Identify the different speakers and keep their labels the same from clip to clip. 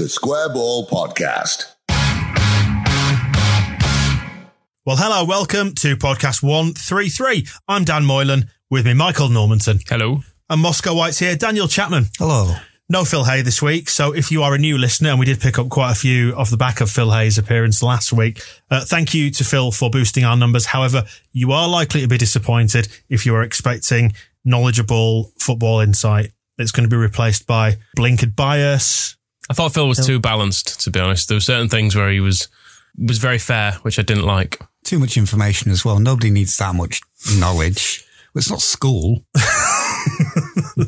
Speaker 1: The Square Ball Podcast.
Speaker 2: Well, hello, welcome to podcast 133. I'm Dan Moylan, with me, Michael Normanton.
Speaker 3: Hello.
Speaker 2: And Moscow White's here, Daniel Chapman.
Speaker 4: Hello.
Speaker 2: No Phil Hay this week, so if you are a new listener, and we did pick up quite a few off the back of Phil Hay's appearance last week, uh, thank you to Phil for boosting our numbers. However, you are likely to be disappointed if you are expecting knowledgeable football insight. It's going to be replaced by blinkered bias.
Speaker 3: I thought Phil was too balanced, to be honest. There were certain things where he was was very fair, which I didn't like.
Speaker 4: Too much information as well. Nobody needs that much knowledge. Well, it's not school.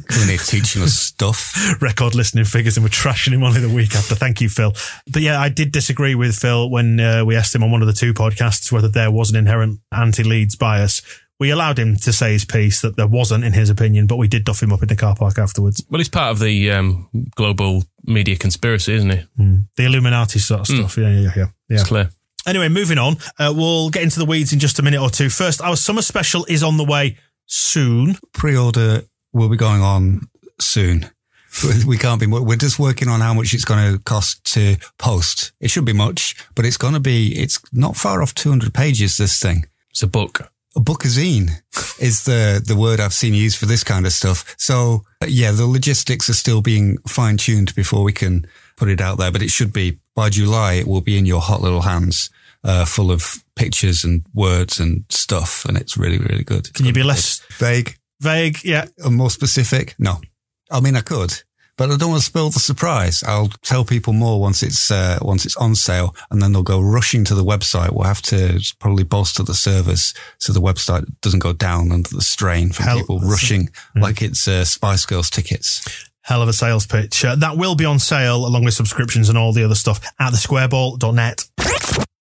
Speaker 4: Coming here teaching us stuff.
Speaker 2: record listening figures and we're trashing him only the week after. Thank you, Phil. But yeah, I did disagree with Phil when uh, we asked him on one of the two podcasts whether there was an inherent anti-Leeds bias. We allowed him to say his piece that there wasn't, in his opinion, but we did duff him up in the car park afterwards.
Speaker 3: Well, he's part of the um, global media conspiracy, isn't he?
Speaker 2: The Illuminati sort of stuff. Yeah, yeah, yeah, yeah.
Speaker 3: It's clear.
Speaker 2: Anyway, moving on. Uh, we'll get into the weeds in just a minute or two. First, our summer special is on the way soon.
Speaker 4: Pre-order will be going on soon. We- We can't be. We're just working on how much it's going to cost to post. It should be much, but it's going to be. It's not far off 200 pages. This thing.
Speaker 3: It's a book.
Speaker 4: A bookazine is the, the word I've seen used for this kind of stuff. So uh, yeah, the logistics are still being fine tuned before we can put it out there, but it should be by July. It will be in your hot little hands, uh, full of pictures and words and stuff. And it's really, really good.
Speaker 2: Can you be less
Speaker 4: vague
Speaker 2: vague? Yeah.
Speaker 4: and more specific? No, I mean, I could, but I don't want to spoil the surprise. I'll tell people more once it's, uh, once it's on sale and then they'll go rushing to the website. We'll have to probably bolster the servers so the website doesn't go down under the strain from
Speaker 2: Hell-
Speaker 4: people rushing like it's, uh, Spice Girls tickets.
Speaker 2: Hell of a sales pitch. Uh, that will be on sale along with subscriptions and all the other stuff at thesquareball.net.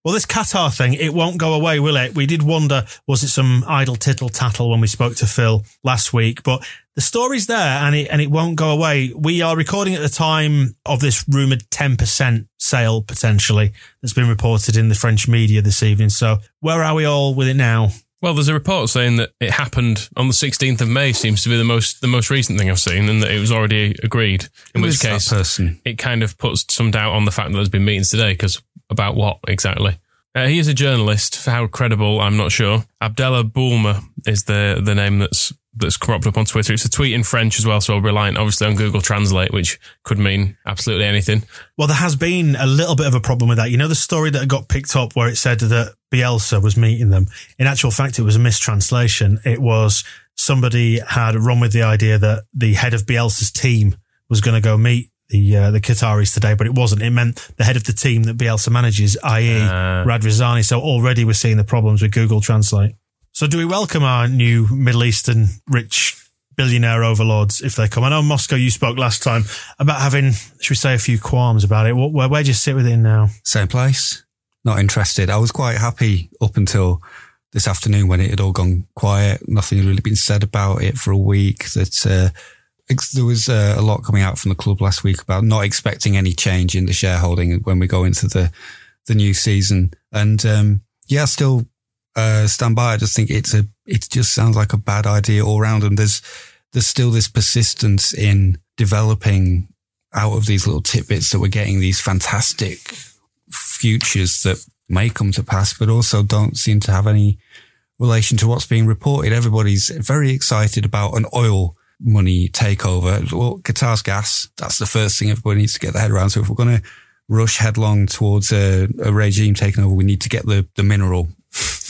Speaker 2: Well, this Qatar thing, it won't go away, will it? We did wonder, was it some idle tittle tattle when we spoke to Phil last week? But the story's there and it, and it won't go away. We are recording at the time of this rumored 10% sale potentially that's been reported in the French media this evening. So where are we all with it now?
Speaker 3: Well, there's a report saying that it happened on the 16th of May. Seems to be the most the most recent thing I've seen, and that it was already agreed. In
Speaker 4: Who
Speaker 3: which
Speaker 4: is that
Speaker 3: case,
Speaker 4: person?
Speaker 3: it kind of puts some doubt on the fact that there's been meetings today. Because about what exactly? Uh, he is a journalist. For how credible, I'm not sure. Abdallah Boulma is the the name that's that's cropped up on Twitter. It's a tweet in French as well, so reliant obviously on Google Translate, which could mean absolutely anything.
Speaker 2: Well, there has been a little bit of a problem with that. You know, the story that got picked up where it said that Bielsa was meeting them. In actual fact, it was a mistranslation. It was somebody had run with the idea that the head of Bielsa's team was going to go meet the uh, the Qataris today, but it wasn't. It meant the head of the team that Bielsa manages, i.e.,
Speaker 3: Ah.
Speaker 2: Radrizzani. So already we're seeing the problems with Google Translate. So do we welcome our new Middle Eastern rich billionaire overlords if they come? I know Moscow, you spoke last time about having, should we say, a few qualms about it. Where, where do you sit with it now?
Speaker 4: Same place. Not interested. I was quite happy up until this afternoon when it had all gone quiet. Nothing had really been said about it for a week. That uh, there was uh, a lot coming out from the club last week about not expecting any change in the shareholding when we go into the the new season. And um, yeah, still uh, stand by. I just think it's a. It just sounds like a bad idea all round. And there's there's still this persistence in developing out of these little tidbits that we're getting these fantastic futures that may come to pass, but also don't seem to have any relation to what's being reported. Everybody's very excited about an oil money takeover. Well, Qatar's gas, that's the first thing everybody needs to get their head around. So if we're going to rush headlong towards a, a regime taking over, we need to get the, the mineral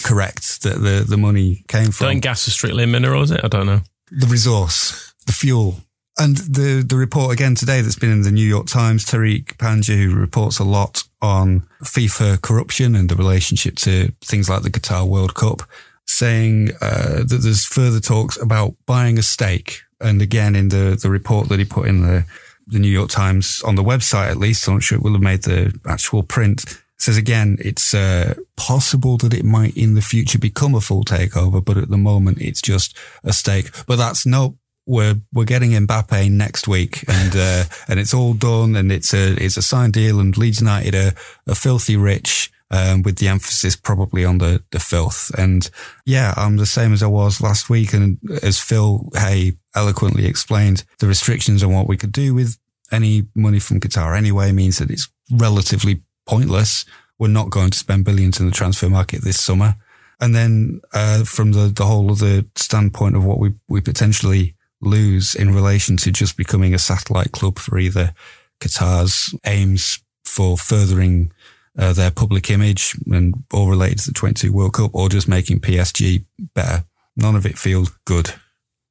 Speaker 4: correct that the, the money came from.
Speaker 3: Don't gas is strictly a mineral, is it? I don't know.
Speaker 4: The resource, the fuel. And the, the report again today that's been in the New York Times, Tariq Panja, who reports a lot on FIFA corruption and the relationship to things like the Qatar World Cup, saying uh, that there's further talks about buying a stake. And again, in the, the report that he put in the, the New York Times on the website, at least, I'm not sure it will have made the actual print, says again, it's uh, possible that it might in the future become a full takeover, but at the moment it's just a stake. But that's no, we're we're getting Mbappe next week, and uh, and it's all done, and it's a it's a signed deal, and Leeds United are, are filthy rich. Um, with the emphasis probably on the, the filth. And yeah, I'm the same as I was last week. And as Phil Hay eloquently explained, the restrictions on what we could do with any money from Qatar anyway means that it's relatively pointless. We're not going to spend billions in the transfer market this summer. And then, uh, from the, the whole other standpoint of what we, we potentially lose in relation to just becoming a satellite club for either Qatar's aims for furthering uh, their public image and all related to the 22 World Cup or just making PSG better. None of it feels good.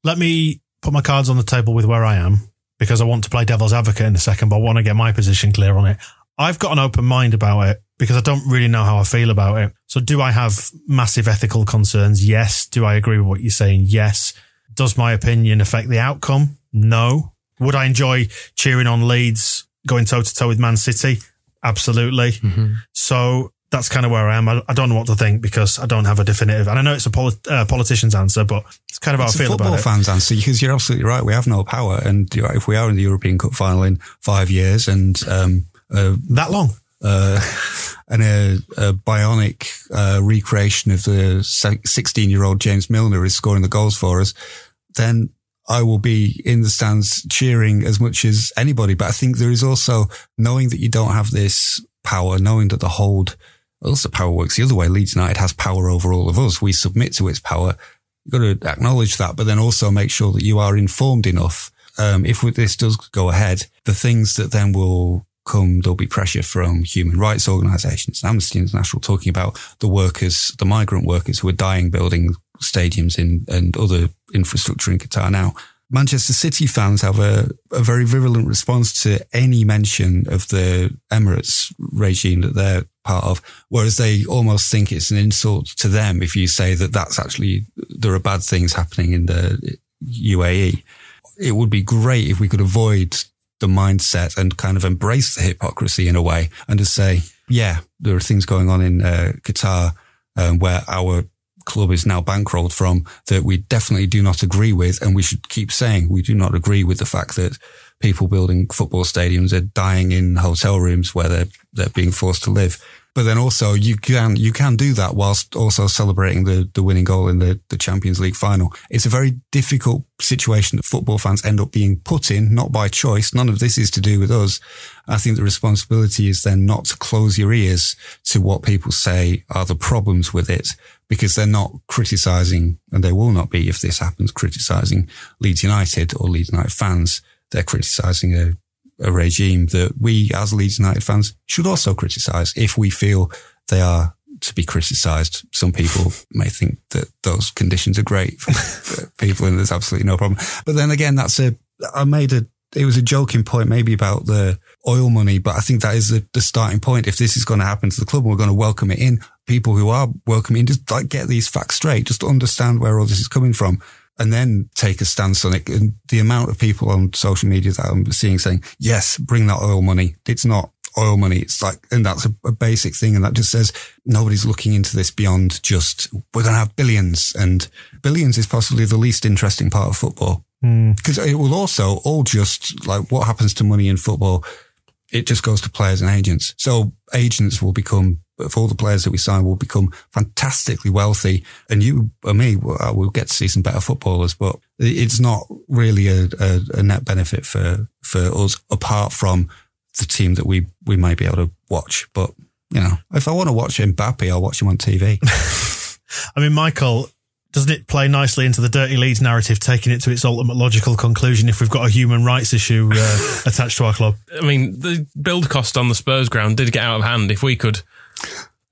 Speaker 2: Let me put my cards on the table with where I am because I want to play devil's advocate in a second, but I want to get my position clear on it. I've got an open mind about it because I don't really know how I feel about it. So do I have massive ethical concerns? Yes. Do I agree with what you're saying? Yes. Does my opinion affect the outcome? No. Would I enjoy cheering on Leeds going toe to toe with Man City? Absolutely.
Speaker 3: Mm-hmm.
Speaker 2: So that's kind of where I am. I, I, don't know what to think because I don't have a definitive. And I know it's a uh, politician's answer, but it's kind of
Speaker 4: it's
Speaker 2: how I feel
Speaker 4: about it.
Speaker 2: football
Speaker 4: fans' answer because you're absolutely right. We have no power, and if we are in the European Cup final in five years, and um,
Speaker 2: that long.
Speaker 4: Uh, and a, a bionic uh, recreation of the 16 year old James Milner is scoring the goals for us, then I will be in the stands cheering as much as anybody. But I think there is also knowing that you don't have this power, knowing that the hold, also power works the other way. Leeds United has power over all of us. We submit to its power. You've got to acknowledge that, but then also make sure that you are informed enough. Um, if this does go ahead, the things that then will there'll be pressure from human rights organizations, Amnesty International talking about the workers, the migrant workers who are dying building stadiums in, and other infrastructure in Qatar now. Manchester City fans have a, a very virulent response to any mention of the Emirates regime that they're part of, whereas they almost think it's an insult to them if you say that that's actually, there are bad things happening in the UAE. It would be great if we could avoid the mindset and kind of embrace the hypocrisy in a way and just say, yeah, there are things going on in uh, Qatar um, where our club is now bankrolled from that we definitely do not agree with. And we should keep saying we do not agree with the fact that people building football stadiums are dying in hotel rooms where they're, they're being forced to live. But then also you can, you can do that whilst also celebrating the, the winning goal in the, the Champions League final. It's a very difficult situation that football fans end up being put in, not by choice. None of this is to do with us. I think the responsibility is then not to close your ears to what people say are the problems with it because they're not criticizing and they will not be if this happens criticizing Leeds United or Leeds United fans. They're criticizing a a regime that we as Leeds United fans should also criticise if we feel they are to be criticised. Some people may think that those conditions are great for people and there's absolutely no problem. But then again, that's a, I made a, it was a joking point maybe about the oil money, but I think that is the, the starting point. If this is going to happen to the club, we're going to welcome it in. People who are welcoming, just like get these facts straight, just understand where all this is coming from and then take a stance on it. And the amount of people on social media that I'm seeing saying, yes, bring that oil money. It's not oil money. It's like, and that's a, a basic thing. And that just says nobody's looking into this beyond just, we're going to have billions and billions is possibly the least interesting part of football. Because mm. it will also all just like what happens to money in football. It just goes to players and agents. So agents will become of all the players that we sign will become fantastically wealthy. And you and me, uh, we'll get to see some better footballers, but it's not really a, a, a net benefit for, for us apart from the team that we, we might be able to watch. But, you know, if I want to watch Mbappe, I'll watch him on TV.
Speaker 2: I mean, Michael, doesn't it play nicely into the dirty Leeds narrative, taking it to its ultimate logical conclusion? If we've got a human rights issue uh, attached to our club,
Speaker 3: I mean, the build cost on the Spurs ground did get out of hand. If we could,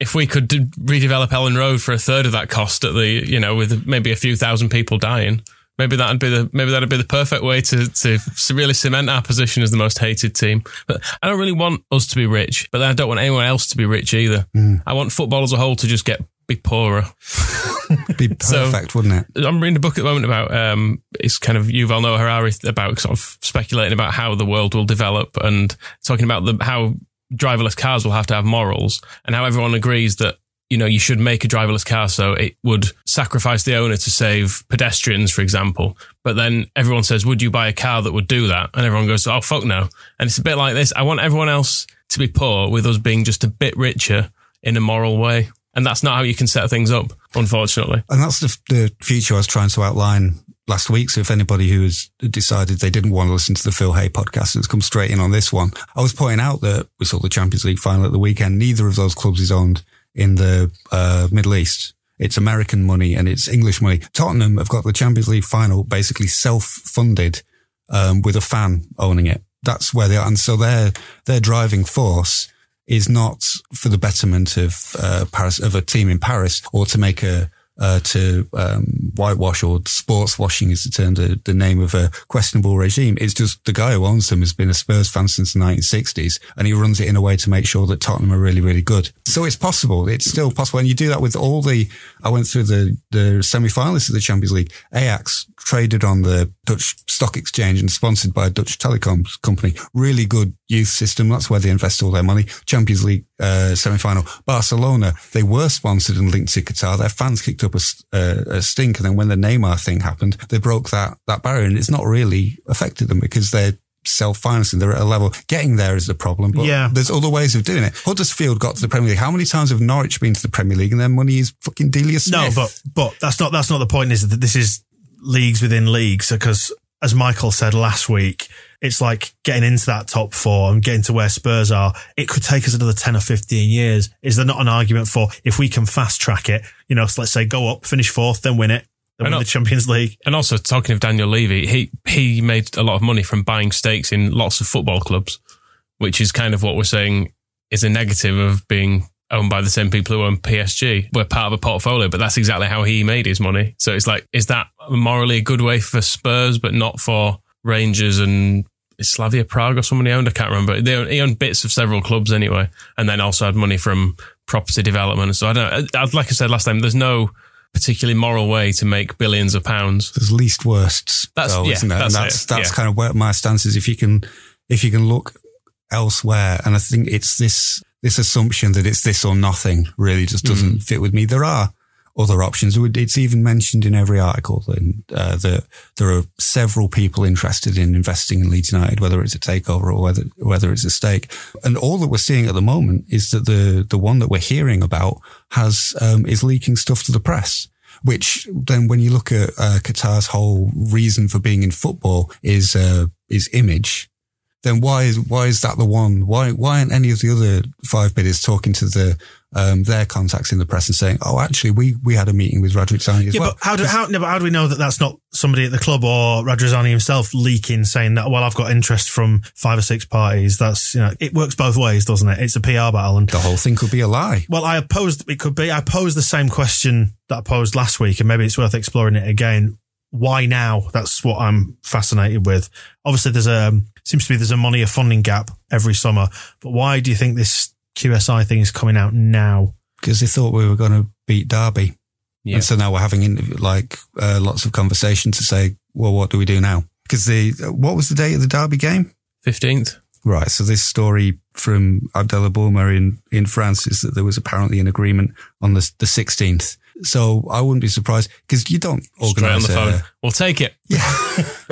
Speaker 3: if we could redevelop Elland Road for a third of that cost at the, you know, with maybe a few thousand people dying, maybe that'd be the maybe that'd be the perfect way to to really cement our position as the most hated team. But I don't really want us to be rich, but I don't want anyone else to be rich either. I want football as a whole to just get be poorer.
Speaker 4: Be perfect, wouldn't it?
Speaker 3: I'm reading a book at the moment about um, it's kind of Yuval Noah Harari about sort of speculating about how the world will develop and talking about the how driverless cars will have to have morals and how everyone agrees that you know you should make a driverless car so it would sacrifice the owner to save pedestrians, for example. But then everyone says, "Would you buy a car that would do that?" And everyone goes, "Oh fuck no!" And it's a bit like this. I want everyone else to be poor with us being just a bit richer in a moral way. And that's not how you can set things up, unfortunately.
Speaker 4: And that's the, the future I was trying to outline last week. So if anybody who has decided they didn't want to listen to the Phil Hay podcast has come straight in on this one, I was pointing out that we saw the Champions League final at the weekend. Neither of those clubs is owned in the uh, Middle East. It's American money and it's English money. Tottenham have got the Champions League final basically self-funded um, with a fan owning it. That's where they are. And so their, their driving force is not for the betterment of uh, Paris of a team in Paris or to make a uh, to um, whitewash or sports washing is the term, the, the name of a questionable regime. It's just the guy who owns them has been a Spurs fan since the 1960s and he runs it in a way to make sure that Tottenham are really, really good. So it's possible. It's still possible. And you do that with all the, I went through the, the semi-finalists of the Champions League. Ajax traded on the Dutch stock exchange and sponsored by a Dutch telecoms company. Really good youth system. That's where they invest all their money. Champions League uh, semi-final. Barcelona, they were sponsored and linked to Qatar. Their fans kicked up a, uh, a stink. And then when the Neymar thing happened, they broke that, that barrier and it's not really affected them because they're self-financing. They're at a level. Getting there is the problem, but
Speaker 2: Yeah.
Speaker 4: there's other ways of doing it. Huddersfield got to the Premier League. How many times have Norwich been to the Premier League and their money is fucking Delia
Speaker 2: no, but but that's not that's not the point. Is that this is leagues within leagues? Because as Michael said last week, it's like getting into that top four and getting to where Spurs are. It could take us another ten or fifteen years. Is there not an argument for if we can fast track it? You know, so let's say go up, finish fourth, then win it, then
Speaker 3: I
Speaker 2: win the Champions League.
Speaker 3: And also, talking of Daniel Levy, he he made a lot of money from buying stakes in lots of football clubs, which is kind of what we're saying is a negative of being owned by the same people who own PSG. We're part of a portfolio, but that's exactly how he made his money. So it's like, is that morally a good way for Spurs, but not for Rangers and Slavia Prague or someone he owned? I can't remember. They owned, he owned bits of several clubs anyway, and then also had money from property development. So I don't know. Like I said last time, there's no particularly moral way to make billions of pounds.
Speaker 4: There's least worsts,
Speaker 3: That's-
Speaker 4: though,
Speaker 3: yeah,
Speaker 4: isn't there?
Speaker 3: that's
Speaker 4: and that's that's
Speaker 3: yeah.
Speaker 4: kind of where my stance is. If you can, if you can look elsewhere, and I think it's this this assumption that it's this or nothing really just doesn't
Speaker 3: Mm.
Speaker 4: fit with me. There are other options. It's even mentioned in every article that, uh, that there are several people interested in investing in Leeds United, whether it's a takeover or whether whether it's a stake. And all that we're seeing at the moment is that the the one that we're hearing about has um, is leaking stuff to the press. Which then, when you look at uh, Qatar's whole reason for being in football is uh, is image, then why is why is that the one? Why why aren't any of the other five bidders talking to the um, their contacts in the press and saying, "Oh, actually, we we had a meeting with Radrizzani as
Speaker 2: Yeah,
Speaker 4: well."
Speaker 2: but how do how, no, but how do we know that that's not somebody at the club or Radrizzani himself leaking saying that? Well, I've got interest from five or six parties. That's you know, it works both ways, doesn't it? It's a PR battle, and
Speaker 4: the whole thing could be a lie.
Speaker 2: well, I posed it could be. I posed the same question that I posed last week, and maybe it's worth exploring it again. Why now? That's what I'm fascinated with. Obviously, there's a seems to be there's a money a funding gap every summer, but why do you think this QSI thing is coming out now?
Speaker 4: because they thought we were going to beat Derby.
Speaker 3: Yeah.
Speaker 4: And so now we're having interview, like uh, lots of conversation to say, well, what do we do now? Because the what was the date of the Derby game?
Speaker 3: 15th.
Speaker 4: Right. So this story from Abdallah Boulma in, in France is that there was apparently an agreement on the, the 16th. So I wouldn't be surprised because you don't
Speaker 3: Straight on
Speaker 4: organize
Speaker 3: the phone.
Speaker 4: a,
Speaker 3: We'll take it.
Speaker 4: Yeah,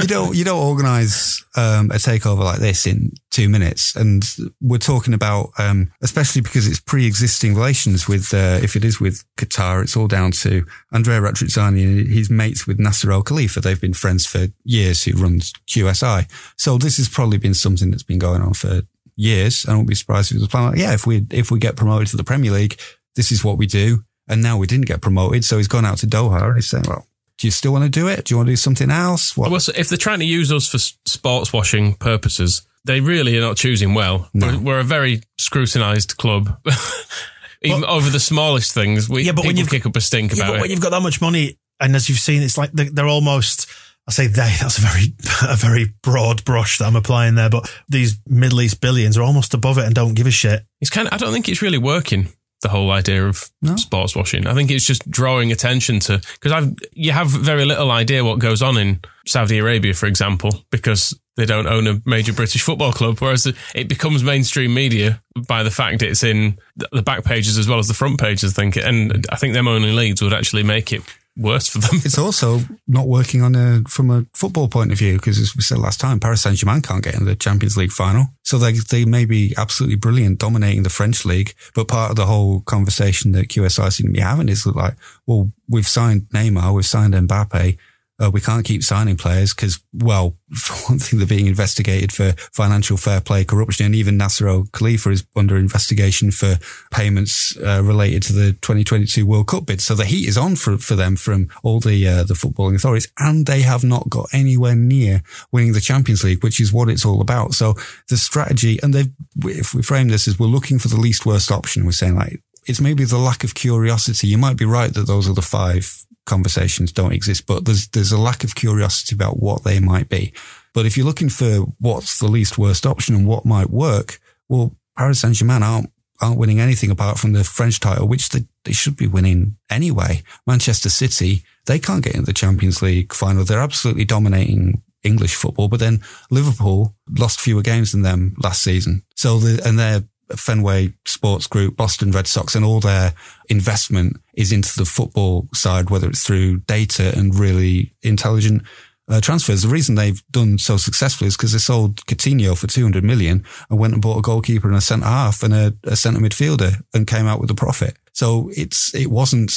Speaker 4: you don't you don't organize um, a takeover like this in two minutes, and we're talking about um, especially because it's pre-existing relations with uh, if it is with Qatar, it's all down to Andrea Radrizzani and his mates with Nasser Al-Khelaifi. They've been friends for years. Who runs QSI? So this has probably been something that's been going on for years. I wouldn't be surprised if it was a plan. Like, yeah, if we if we get promoted to the Premier League, this is what we do. And now we didn't get promoted. So he's gone out to Doha and he's saying, well, do you still want to do it? Do you want to do something else? What?
Speaker 3: Well, so if they're trying to use us for sports washing purposes, they really are not choosing well. We're, we're a very scrutinised club. Even over the smallest things, we
Speaker 2: Yeah, but when
Speaker 3: people
Speaker 2: you've-
Speaker 3: kick up a stink
Speaker 2: Yeah,
Speaker 3: about
Speaker 2: but
Speaker 3: it.
Speaker 2: when you've got that much money, and as you've seen, it's like they're, they're almost. I say they. That's a very a very broad brush that I'm applying there. But these Middle East billions are almost above it and don't give a shit.
Speaker 3: It's kind of, I don't think it's really working. The whole idea of sports washing. I think it's just drawing attention to because I've you have very little idea what goes on in Saudi Arabia, for example, because they don't own a major British football club. Whereas it becomes mainstream media by the fact it's in the back pages as well as the front pages. I think, and I think them owning Leeds would actually make it worse for them.
Speaker 4: It's also not working on a from a football point of view because, as we said last time, Paris Saint Germain can't get in the Champions League final, so they they may be absolutely brilliant dominating the French league, but part of the whole conversation that QSI seem to be having is like, well, we've signed Neymar, we've signed Mbappe. Uh, we can't keep signing players because, well, for one thing, they're being investigated for financial fair play, corruption, and even Nasser Al-Khelaifi is under investigation for payments uh, related to the 2022 World Cup bid. So the heat is on for, for them from all the uh, the footballing authorities, and they have not got anywhere near winning the Champions League, which is what it's all about. So the strategy, and they've, if we frame this as we're looking for the least worst option, we're saying like it's maybe the lack of curiosity. You might be right that those are the five conversations don't exist, but there's there's a lack of curiosity about what they might be. But if you're looking for what's the least worst option and what might work, well, Paris Saint Germain aren't aren't winning anything apart from the French title, which they, they should be winning anyway. Manchester City, they can't get into the Champions League final. They're absolutely dominating English football, but then Liverpool lost fewer games than them last season. So the, and they're Fenway Sports Group, Boston Red Sox, and all their investment is into the football side, whether it's through data and really intelligent uh, transfers. The reason they've done so successfully is because they sold Coutinho for 200 million and went and bought a goalkeeper and a centre half and a, a centre midfielder and came out with a profit. So it's, it wasn't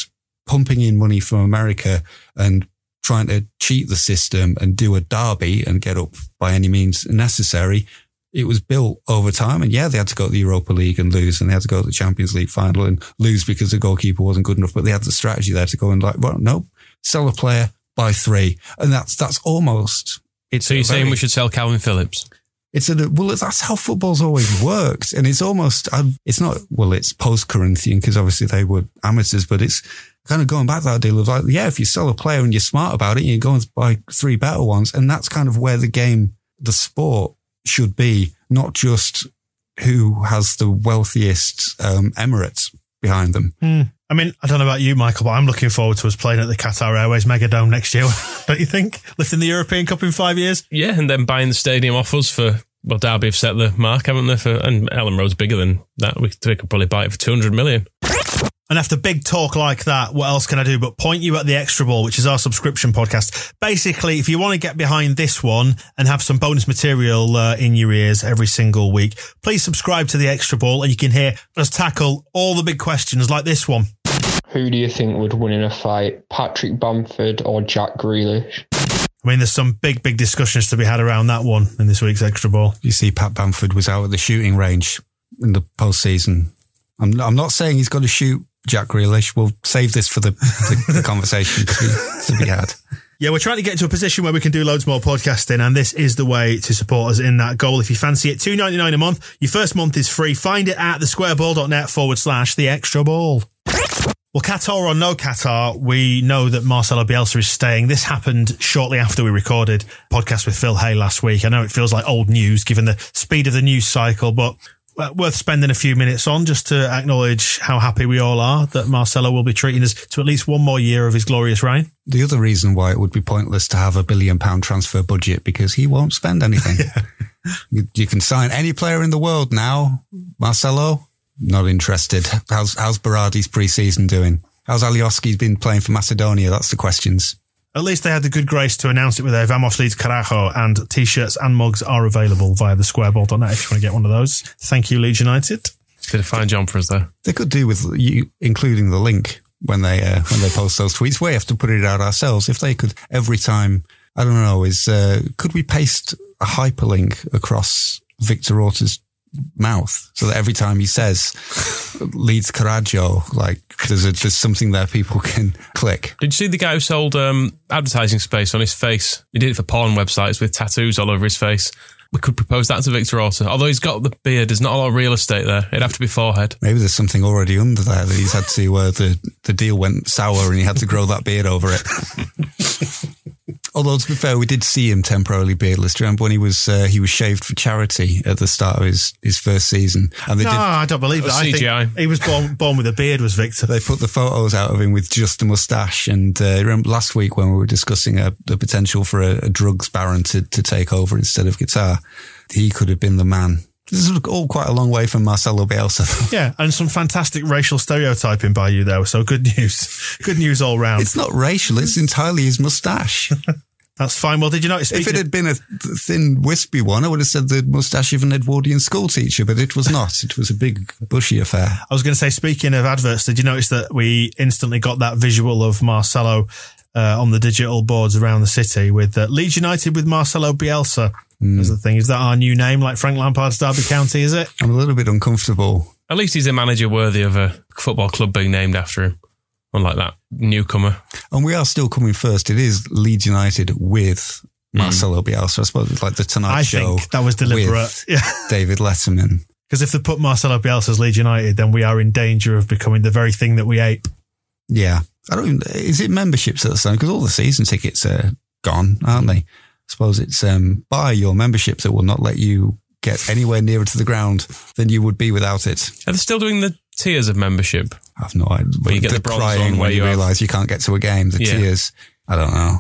Speaker 4: pumping in money from America and trying to cheat the system and do a derby and get up by any means necessary. It was built over time. And yeah, they had to go to the Europa League and lose and they had to go to the Champions League final and lose because the goalkeeper wasn't good enough. But they had the strategy there to go and like, well, no, sell a player, buy three. And that's, that's almost, it's
Speaker 3: So you're
Speaker 4: a
Speaker 3: saying we should sell Kalvin Phillips?
Speaker 4: it's a well. That's how football's always worked, and it's almost. um, It's not well. It's post Corinthian because obviously they were amateurs, but it's kind of going back to that deal of like, yeah, if you sell a player and you're smart about it, you go and buy three better ones, and that's kind of where the game, the sport, should be, not just who has the wealthiest um, Emirates behind them.
Speaker 2: I mean, I don't know about you, Michael, but I'm looking forward to us playing at the Qatar Airways Megadome next year. don't you think? Lifting the European Cup in five years.
Speaker 3: Yeah, and then buying the stadium off us for well, Derby have set the mark, haven't they? For and Elland Road's bigger than that. We, they could probably buy it for two hundred million.
Speaker 2: And after big talk like that, what else can I do but point you at the Extra Ball, which is our subscription podcast? Basically, if you want to get behind this one and have some bonus material uh, in your ears every single week, please subscribe to the Extra Ball and you can hear us tackle all the big questions like this one.
Speaker 5: Who do you think would win in a fight, Patrick Bamford or Jack Grealish?
Speaker 2: I mean, there's some big, big discussions to be had around that one in this week's Extra Ball.
Speaker 4: You see, Pat Bamford was out at the shooting range in the postseason. I'm, I'm not saying he's got to shoot Jack Grealish. We'll save this for the, the, the conversation to be, to be had.
Speaker 2: Yeah, we're trying to get to a position where we can do loads more podcasting, and this is the way to support us in that goal. If you fancy it, two ninety nine a month. Your first month is free. Find it at thesquareball.net forward slash the extra ball. Well, Qatar or no Qatar, we know that Marcelo Bielsa is staying. This happened shortly after we recorded podcast with Phil Hay last week. I know it feels like old news given the speed of the news cycle, but worth spending a few minutes on just to acknowledge how happy we all are that Marcelo will be treating us to at least one more year of his glorious reign.
Speaker 4: The other reason why it would be pointless to have a billion pound transfer budget because he won't spend anything. you, you can sign any player in the world now. Marcelo, not interested. How's, how's Berardi's pre-season doing? How's Alioski's been playing for Macedonia? That's the questions.
Speaker 2: At least they had the good grace to announce it with their Vamos Leeds Carajo and t-shirts and mugs are available via the squareball.net if you want to get one of those. Thank you, Leeds United.
Speaker 3: Did a fine job for us there.
Speaker 4: They could do with you including the link when they uh, when they post those tweets. We have to put it out ourselves. If they could every time, I don't know, is uh, could we paste a hyperlink across Victor Orta's mouth, so that every time he says Leeds Carajo, like there's a, there's something there people can click.
Speaker 3: Did you see the guy who sold um, advertising space on his face? He did it for porn websites with tattoos all over his face. We could propose that to Victor Orta. Although he's got the beard, there's not a lot of real estate there. It'd have to be forehead.
Speaker 4: Maybe there's something already under there that he's had to, uh, the, the deal went sour and he had to grow that beard over it. Although to be fair, we did see him temporarily beardless. Do you remember when he was uh, he was shaved for charity at the start of his, his first season? And they
Speaker 2: no,
Speaker 4: did
Speaker 2: I don't believe that. I
Speaker 3: CGI.
Speaker 2: think he was born, born with a beard, was Victor.
Speaker 4: they put the photos out of him with just a mustache. And uh, remember last week when we were discussing uh, the potential for a, a drugs baron to, to take over instead of Qatar, he could have been the man. This is all quite a long way from Marcelo Bielsa.
Speaker 2: Yeah, and some fantastic racial stereotyping by you there. So good news. Good news all round.
Speaker 4: it's not racial; it's entirely his mustache.
Speaker 2: That's fine. Well, did you notice?
Speaker 4: if it had been a thin, wispy one, I would have said the mustache of an Edwardian school teacher, but it was not. It was a big, bushy affair.
Speaker 2: I was going to say, speaking of adverts, did you notice that we instantly got that visual of Marcelo uh, on the digital boards around the city with uh, Leeds United with Marcelo Bielsa as the thing? Is that our new name, like Frank Lampard's Derby County? Is it?
Speaker 4: I'm a little bit uncomfortable.
Speaker 3: At least he's a manager worthy of a football club being named after him. Unlike that newcomer.
Speaker 4: And we are still coming first. It is Leeds United with Marcelo Bielsa. I suppose it's like the Tonight
Speaker 2: I
Speaker 4: Show.
Speaker 2: think that was deliberate. Yeah.
Speaker 4: David Letterman.
Speaker 2: Because if they put Marcelo Bielsa as Leeds United, then we are in danger of becoming the very thing that we ape.
Speaker 4: Yeah. I don't even, is it memberships at the time? Because all the season tickets are gone, aren't they? I suppose it's um, buy your membership that will not let you get anywhere nearer to the ground than you would be without it.
Speaker 3: Are they still doing the tiers of membership?
Speaker 4: I've no idea.
Speaker 3: Where you get the bronze
Speaker 4: crying
Speaker 3: one,
Speaker 4: when you,
Speaker 3: you
Speaker 4: realise you can't get to a game, the
Speaker 3: Yeah.
Speaker 4: tears. I don't know.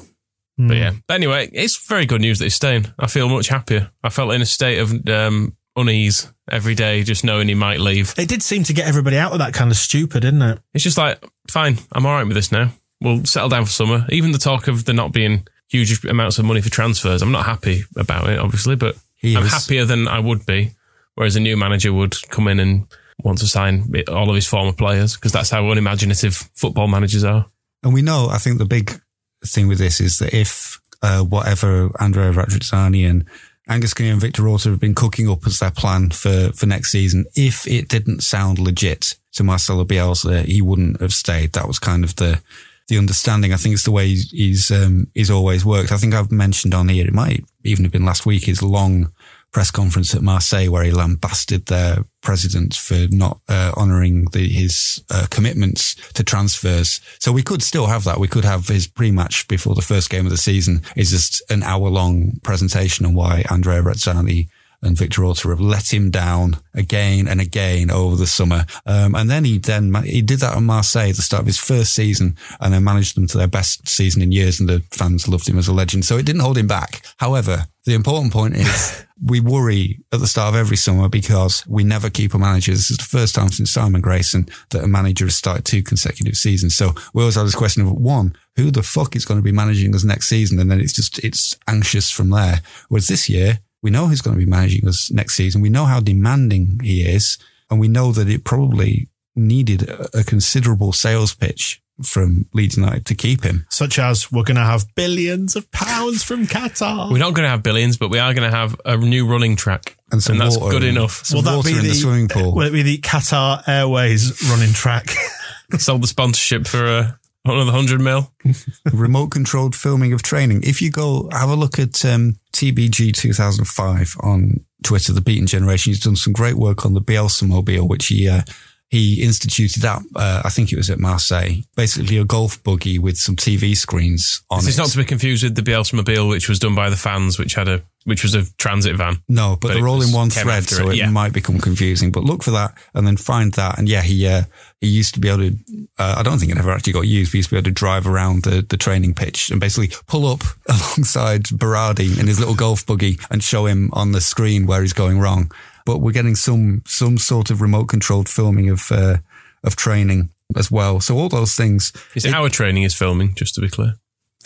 Speaker 3: But yeah. But anyway, it's very good news that he's staying. I feel much happier. I felt in a state of um, unease every day, just knowing he might leave.
Speaker 2: It did seem to get everybody out of that kind of stupor, didn't it?
Speaker 3: It's just like, fine, I'm all right with this now. We'll settle down for summer. Even the talk of there not being huge amounts of money for transfers, I'm not happy about it, obviously, but
Speaker 4: He
Speaker 3: I'm
Speaker 4: is.
Speaker 3: happier than I would be. Whereas a new manager would come in and want to sign all of his former players because that's how unimaginative football managers are.
Speaker 4: And we know, I think the big thing with this is that if uh, whatever Andrea Radrizzani and Angus Kinnear and Victor Orta have been cooking up as their plan for, for next season, if it didn't sound legit to Marcelo Bielsa, he wouldn't have stayed. That was kind of the the understanding. I think it's the way he's he's, um, he's always worked. I think I've mentioned on here, it might even have been last week, his long press conference at Marseille where he lambasted their president for not uh, honouring his uh, commitments to transfers. So we could still have that. We could have his pre-match before the first game of the season is just an hour-long presentation on why Andrea Rezzani and Victor Orta have let him down again and again over the summer. Um, and then he then he did that at Marseille at the start of his first season, and then managed them to their best season in years, and the fans loved him as a legend. So it didn't hold him back. However, the important point is we worry at the start of every summer because we never keep a manager. This is the first time since Simon Grayson that a manager has started two consecutive seasons. So we always have this question of one, who the fuck is going to be managing us next season? And then it's just, it's anxious from there. Whereas this year, we know who's going to be managing us next season. We know how demanding he is. And we know that it probably needed a, a considerable sales pitch from Leeds United to keep him.
Speaker 2: Such as we're going to have billions of pounds from Qatar.
Speaker 3: We're not going to have billions, but we are going to have a new running track.
Speaker 4: And some
Speaker 3: that's
Speaker 4: water
Speaker 3: good
Speaker 4: and-
Speaker 3: enough.
Speaker 4: some water in the swimming pool.
Speaker 2: Will it be the Qatar Airways running track?
Speaker 3: Sold the sponsorship for uh, another 100 mil.
Speaker 4: remote controlled filming of training. If you go have a look at um, TBG 2005 on Twitter, the Beaten Generation, he's done some great work on the Bielsa mobile, which he uh, he instituted at uh, I think it was at Marseille. Basically, a golf buggy with some TV screens on
Speaker 3: This
Speaker 4: it.
Speaker 3: is not to be confused with the Bielsa Mobile, which was done by the fans, which had a which was a transit van.
Speaker 4: No, but,
Speaker 3: But
Speaker 4: they're all in one thread, so
Speaker 3: it,
Speaker 4: it,
Speaker 3: yeah.
Speaker 4: might become confusing. But look for that and then find that. And yeah, he uh, he used to be able to. Uh, I don't think it ever actually got used. But he used to be able to drive around the, the training pitch and basically pull up alongside Berardi in his little golf buggy and show him on the screen where he's going wrong. But we're getting some some sort of remote controlled filming of uh, of training as well. So all those things.
Speaker 3: Is it our training is filming, just to be clear?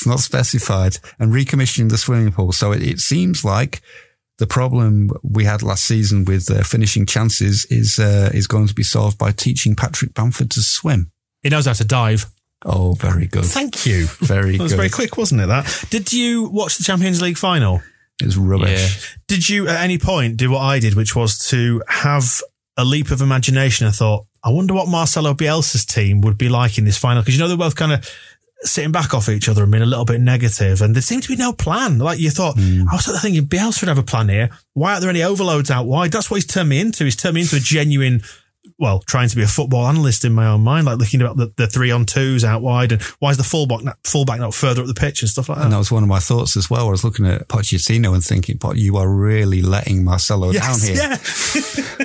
Speaker 4: It's not specified and recommissioning the swimming pool. So it, it seems like the problem we had last season with uh, finishing chances is uh, is going to be solved by teaching Patrick Bamford to swim.
Speaker 2: he knows how to dive.
Speaker 4: Oh, very good.
Speaker 2: Thank you.
Speaker 4: Very
Speaker 2: That was
Speaker 4: good.
Speaker 2: very quick, wasn't it? That. Did you watch the Champions League final?
Speaker 4: It's rubbish.
Speaker 2: Did you at any point do what I did, which was to have a leap of imagination I thought, I wonder what Marcelo Bielsa's team would be like in this final? Because you know they're both kind of sitting back off each other and being a little bit negative, and there seemed to be no plan. Like you thought,
Speaker 4: Hmm.
Speaker 2: I was sort of thinking Bielsa should have a plan here. Why aren't there any overloads out wide? That's what he's turned me into. He's turned me into a genuine. Well, trying to be a football analyst in my own mind, like looking at the, the three on twos out wide, and why is the fullback not, fullback not further up the pitch and stuff like that.
Speaker 4: And that was one of my thoughts as well. I was looking at Pochettino and thinking, "Pot, you are really letting Marcelo down here.
Speaker 2: yeah.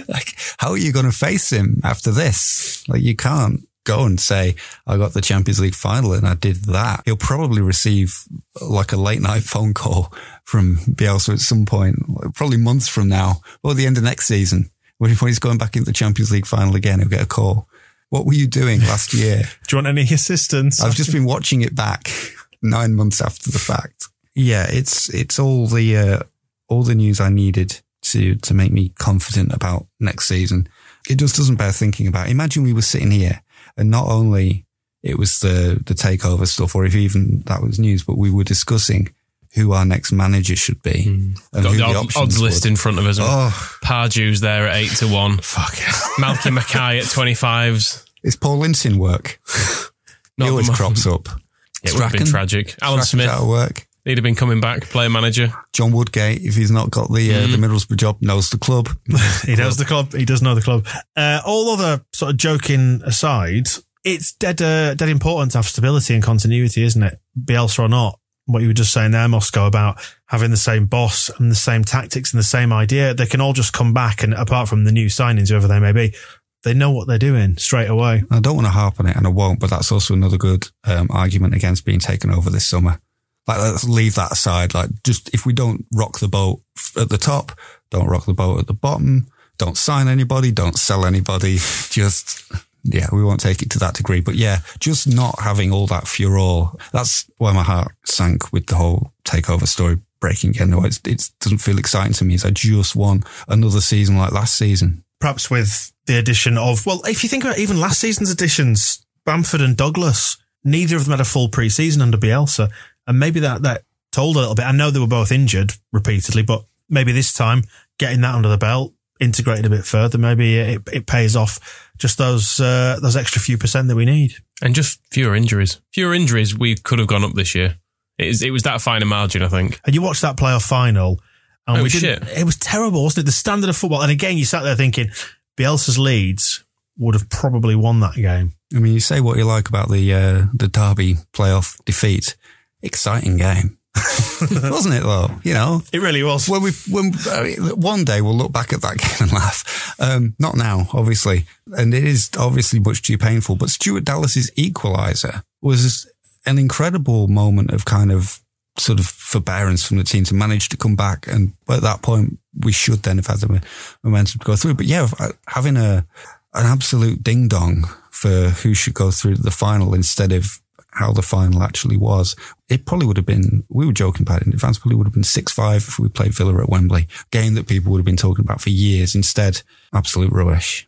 Speaker 4: like, how are you going to face him after this? Like, you can't go and say, I got the Champions League final and I did that. He'll probably receive like a late night phone call from Bielsa at some point, probably months from now or the end of next season. When he's going back into the Champions League final again, he'll get a call. What were you doing last year?
Speaker 2: Do you want any assistance?
Speaker 4: I've just been watching it back nine months after the fact. Yeah, it's it's all the uh, all the news I needed to to make me confident about next season. It just doesn't bear thinking about. Imagine we were sitting here and not only it was the the takeover stuff, or if even that was news, but we were discussing who our next manager should be hmm. and
Speaker 3: Got
Speaker 4: who
Speaker 3: the
Speaker 4: the
Speaker 3: odd- odds
Speaker 4: would.
Speaker 3: list in front of us.
Speaker 4: Oh,
Speaker 3: Pardew's there at eight to one.
Speaker 4: fuck!
Speaker 3: Malky Mackay at twenty fives.
Speaker 4: It's Paul in work. He always crops up.
Speaker 3: It would have been tragic. Alan
Speaker 4: Strachan's
Speaker 3: Smith,
Speaker 4: out of work.
Speaker 3: He'd have been coming back, player manager.
Speaker 4: John Woodgate, if he's not got the uh, the Middlesbrough job, knows the club.
Speaker 2: He knows the club. He does know the club. Uh, all other sort of joking aside, it's dead, uh, dead important to have stability and continuity, isn't it? Bielsa or not. What you were just saying there, Moscow, about having the same boss and the same tactics and the same idea. They can all just come back and apart from the new signings, whoever they may be, they know what they're doing straight away.
Speaker 4: I don't want to harp on it, and I won't, but that's also another good um, argument against being taken over this summer. Like, let's leave that aside. Like, just if we don't rock the boat at the top, don't rock the boat at the bottom, don't sign anybody, don't sell anybody, just, yeah, we won't take it to that degree. But yeah, just not having all that furor. That's why my heart sank with the whole takeover story breaking it's, it doesn't feel exciting to me. Is I just want another season like last season.
Speaker 2: Perhaps with the addition of, well, if you think about even last season's additions, Bamford and Douglas, neither of them had a full pre-season under Bielsa. And maybe that, that told a little bit. I know they were both injured repeatedly, but maybe this time getting that under the belt, integrated a bit further, maybe it, it pays off just those, uh, those extra few percent that we need.
Speaker 3: And just fewer injuries. Fewer injuries, we could have gone up this year. It, is, it was that fine a margin, I think.
Speaker 2: And you watched that playoff final and
Speaker 3: Oh,
Speaker 2: we
Speaker 3: shit.
Speaker 2: didn't, it was terrible, wasn't it? The standard of football. And again, you sat there thinking Bielsa's Leeds would have probably won that game.
Speaker 4: I mean, you say what you like about the uh, the Derby playoff defeat. Exciting game, wasn't it? Though you know,
Speaker 2: It really was.
Speaker 4: when we when one day we'll look back at that game and laugh. Um, not now, obviously, and it is obviously much too painful. But Stuart Dallas's equaliser was an incredible moment of kind of sort of forbearance from the team to manage to come back. And at that point, we should then have had the momentum to go through. But yeah, having a an absolute ding dong for who should go through to the final instead of how the final actually was. It probably would have been, we were joking about it in advance, probably would have been 6-5 if we played Villa at Wembley. Game that people would have been talking about for years. Instead, absolute rubbish.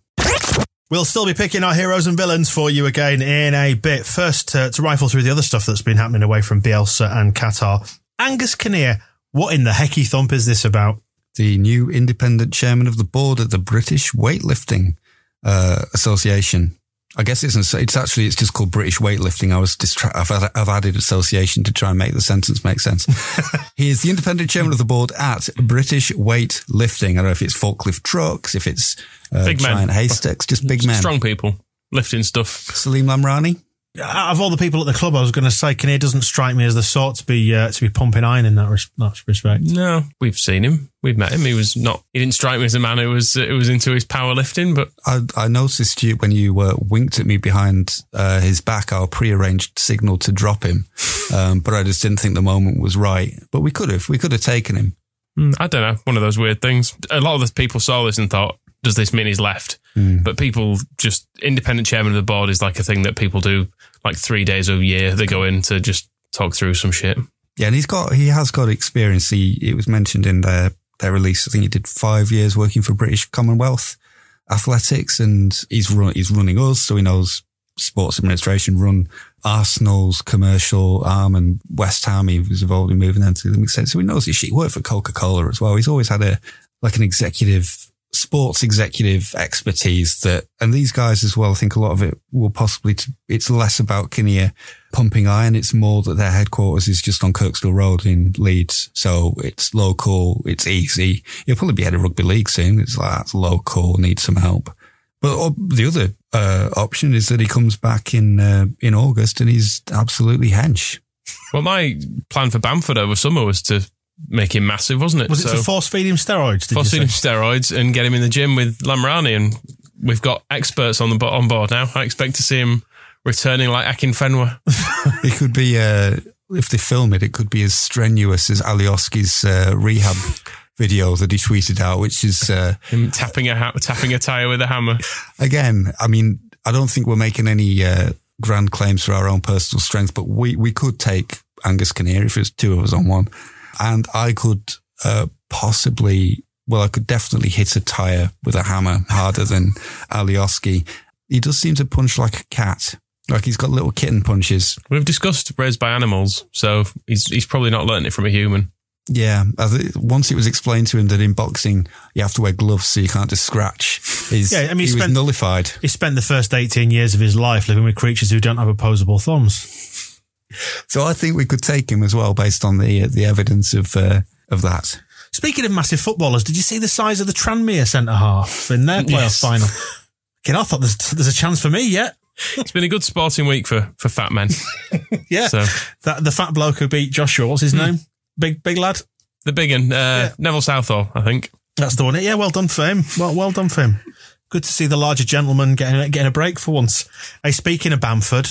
Speaker 2: We'll still be picking our heroes and villains for you again in a bit. First, to, to rifle through the other stuff that's been happening away from Bielsa and Qatar. Angus Kinnear, what in the hecky thump is this about?
Speaker 4: The new independent chairman of the board at the British Weightlifting uh, Association. I guess it's it's actually it's just called British Weightlifting. I was distra- I've, I've added association to try and make the sentence make sense. he is the independent chairman of the board at British Weightlifting. I don't know if it's forklift trucks, if it's uh,
Speaker 3: Big men.
Speaker 4: giant haystacks, just big men.
Speaker 3: Strong people lifting stuff.
Speaker 4: Salim Lamrani.
Speaker 2: Out of all the people at the club, I was going to say Kinnear doesn't strike me as the sort to be uh, to be pumping iron in that, res- that respect.
Speaker 3: No, we've seen him. We've met him. He was not. He didn't strike me as a man who was who was into his powerlifting, but
Speaker 4: I, I noticed you when you uh, winked at me behind uh, his back, our prearranged signal to drop him. Um, but I just didn't think the moment was right. But we could have, we could have taken him.
Speaker 3: mm, I don't know. One of those weird things. A lot of the people saw this and thought, "Does this mean he's left?" Mm. But people just independent chairman of the board is like a thing that people do like three days a year. They go in to just talk through some shit.
Speaker 4: Yeah, and he's got, he has got experience. He, it was mentioned in their, their release. I think he did five years working for British Commonwealth Athletics and he's run, he's running us. So he knows sports administration, run Arsenal's commercial arm and West Ham. He was involved in moving them to the extent. So he knows his shit. He worked for Coca Cola as well. He's always had a like an executive sports executive expertise that, and these guys as well, I think a lot of it will possibly, t- it's less about Kinnear pumping iron. It's more that their headquarters is just on Kirkstall Road in Leeds. So it's local. It's easy. He'll probably be head of rugby league soon. It's like, that's local, needs some help. But uh, the other uh, option is that he comes back in uh, in August and he's absolutely hench.
Speaker 3: Well, my plan for Bamford over summer was to make him massive, wasn't it?
Speaker 2: Was it to force feed him steroids?
Speaker 3: Force feed him steroids and get him in the gym with Lamrani, and we've got experts on the on board now. I expect to see him returning like Akinfenwa.
Speaker 4: It could be, uh, if they film it, it could be as strenuous as Alioski's uh, rehab video that he tweeted out, which is, uh,
Speaker 3: him tapping a ha- tapping a tire with a hammer.
Speaker 4: again, I mean, I don't think we're making any uh, grand claims for our own personal strength, but we, we could take Angus Kinnear if it's two of us on one. And I could uh, possibly, well, I could definitely hit a tire with a hammer harder than Alioski. He does seem to punch like a cat. Like he's got little kitten punches.
Speaker 3: We've discussed raised by animals, so he's he's probably not learned it from a human.
Speaker 4: Yeah, once it was explained to him that in boxing you have to wear gloves so you can't just scratch. He's,
Speaker 2: Yeah, I mean, he
Speaker 4: he was nullified.
Speaker 2: He spent the first 18 years of his life living with creatures who don't have opposable thumbs.
Speaker 4: So I think we could take him as well based on the the evidence of uh, of that.
Speaker 2: Speaking of massive footballers, did you see the size of the Tranmere centre half in their playoff
Speaker 3: Yes.
Speaker 2: final? Again, I thought there's, there's a chance for me yet.
Speaker 3: It's been a good sporting week for for fat men.
Speaker 2: Yeah.
Speaker 3: So
Speaker 2: That, the fat bloke who beat Joshua, what's his name? Big, big lad.
Speaker 3: the big one, uh, Neville Southall, I think.
Speaker 2: That's the one. Yeah, well done for him. Well, well done for him. Good to see the larger gentleman getting getting a break for once. Hey, speaking of Bamford,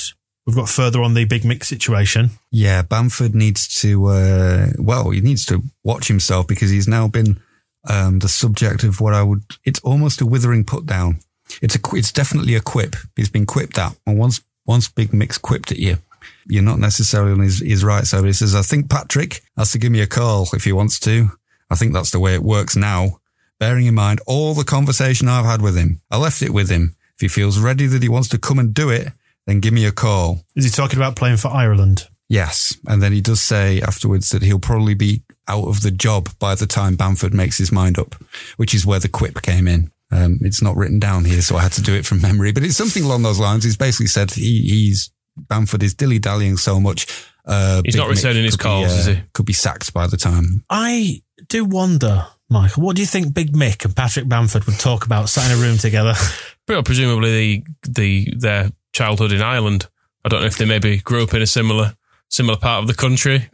Speaker 2: we've got further on the Big Mick's situation.
Speaker 4: Yeah, Bamford needs to, uh, well, he needs to watch himself because he's now been um, the subject of what I would, it's almost a withering put down. It's a, it's definitely a quip. He's been quipped at. And once, once Big Mick's quipped at you, you're not necessarily on his, his right side. He says, I think Patrick has to give me a call if he wants to. I think that's the way it works now. Bearing in mind all the conversation I've had with him, I left it with him. If he feels ready that he wants to come and do it, then give me a call.
Speaker 2: Is he talking about playing for Ireland?
Speaker 4: Yes. And then he does say afterwards that he'll probably be out of the job by the time Bamford makes his mind up, which is where the quip came in. Um, it's not written down here, so I had to do it from memory, but it's something along those lines. He's basically said he, he's, Bamford is dilly dallying so much. Uh,
Speaker 3: He's
Speaker 4: Big
Speaker 3: not returning
Speaker 4: Mick
Speaker 3: his
Speaker 4: could be,
Speaker 3: calls,
Speaker 4: uh,
Speaker 3: is he?
Speaker 4: Could be sacked by the time.
Speaker 2: I do wonder, Michael, what do you think Big Mick and Patrick Bamford would talk about sat in a room together?
Speaker 3: Well, presumably the the their childhood in Ireland. I don't know if they maybe grew up in a similar similar part of the country.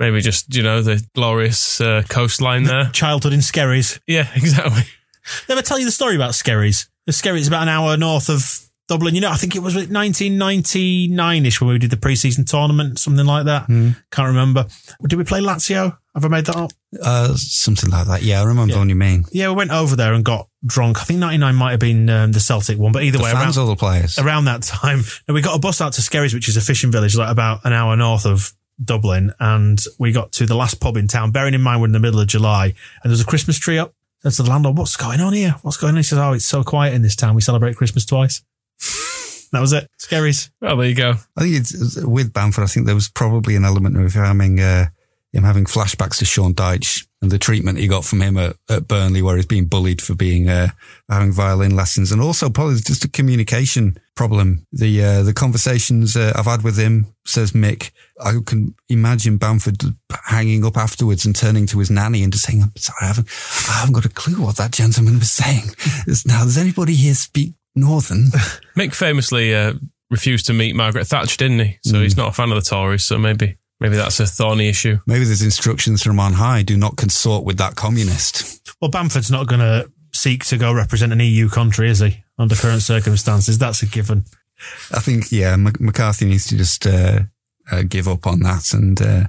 Speaker 3: Maybe just you know the glorious uh, coastline there.
Speaker 2: Childhood in Skerries.
Speaker 3: Yeah, exactly.
Speaker 2: Did I ever tell you the story about Skerries? The Skerries is about an hour north of Dublin. You know, I think it was 1999-ish when we did the pre-season tournament, something like that. Can't remember. Did we play Lazio? Have I made that up?
Speaker 4: Uh, something like that. Yeah, I remember the one you mean.
Speaker 2: Yeah, we went over there and got drunk. I think 99 might have been um, the Celtic one, but either
Speaker 4: The
Speaker 2: way,
Speaker 4: fans
Speaker 2: around,
Speaker 4: or the players?
Speaker 2: around that time, and we got a bus out to Skerries, which is a fishing village, like about an hour north of Dublin, and we got to the last pub in town. Bearing in mind we're in the middle of July, and there's a Christmas tree up. To the landlord, "What's going on here? What's going on?" He says, "Oh, it's so quiet in this town. We celebrate Christmas twice." That was it. Skerries.
Speaker 3: Well, there you go.
Speaker 4: I think it's with Bamford. I think there was probably an element of him having uh, him having flashbacks to Sean Dyche and the treatment he got from him at, at Burnley, where he's being bullied for being uh, having violin lessons, and also probably just a communication problem. The uh, the conversations uh, I've had with him, says Mick, I can imagine Bamford hanging up afterwards and turning to his nanny and just saying, "I'm sorry, I haven't, I haven't got a clue what that gentleman was saying." now, does anybody here speak Northern?
Speaker 3: Mick famously uh, refused to meet Margaret Thatcher, didn't he? So
Speaker 4: Hmm.
Speaker 3: he's not a fan of the Tories. So maybe maybe that's a thorny issue.
Speaker 4: Maybe there's instructions from on high. Do not consort with that communist.
Speaker 2: Well, Bamford's not going to seek to go represent an EU country, is he? Under current circumstances, that's a given.
Speaker 4: I think, yeah, Mac- McCarthy needs to just uh, uh, give up on that, and uh,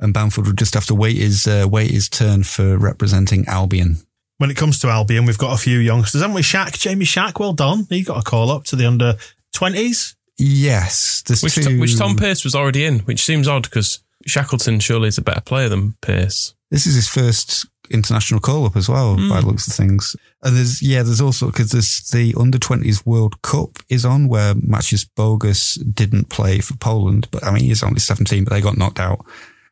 Speaker 4: and Bamford would just have to wait his uh, wait his turn for representing Albion.
Speaker 2: When it comes to Albion, we've got a few youngsters, haven't we? Shaq, Jamie Shaq, well done. He got a call up to the under 20s.
Speaker 4: Yes,
Speaker 3: Which,
Speaker 4: two.
Speaker 3: which Tom Pearce was already in, which seems odd because Shackleton surely is a better player than Pierce.
Speaker 4: this is his first international call up as well hmm. by the looks of things. And there's yeah, there's also because there's the under twenties World Cup is on where Mateusz Bogusz didn't play for Poland, but I mean he's only seventeen, but they got knocked out.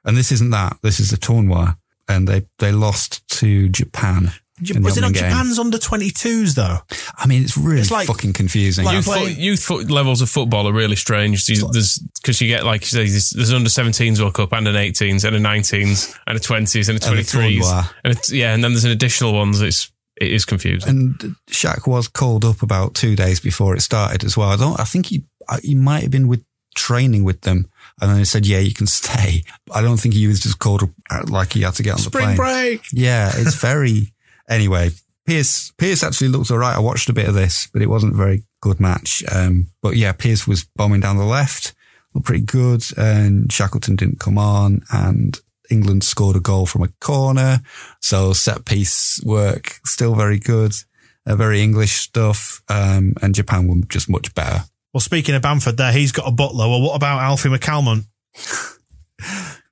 Speaker 4: And this isn't that. This is the tournoi, and they they lost to Japan. In the
Speaker 2: Was it on
Speaker 4: game.
Speaker 2: Japan's under 22s though?
Speaker 4: I mean, it's really
Speaker 2: It's like-
Speaker 4: fucking confusing.
Speaker 2: like
Speaker 3: Youth,
Speaker 2: play-
Speaker 3: foot, youth foot levels of football are really strange. You- There's because you get like you say, there's, there's under 17s World Cup and an 18s and a 19s and a 20s and a
Speaker 4: And
Speaker 3: 23s
Speaker 4: tournoi.
Speaker 3: and it's, yeah, and then there's an additional ones. It's it is confusing.
Speaker 4: And Shaq was called up about two days before it started as well. I don't. I think he he might have been with training with them, and then they said, "Yeah, you can stay." I don't think he was just called up uh, like he had to get on the
Speaker 2: Spring
Speaker 4: plane.
Speaker 2: break.
Speaker 4: Yeah, it's very. Anyway, Pearce Pearce actually looked all right. I watched a bit of this, but it wasn't a very good match. Um, but yeah, Pearce was bombing down the left, looked pretty good, and Shackleton didn't come on, and England scored a goal from a corner. So set piece work still very good, uh, very English stuff, um, and Japan were just much better.
Speaker 2: Well, speaking of Bamford there, he's got a butler. Well, what about Alfie McCalmont?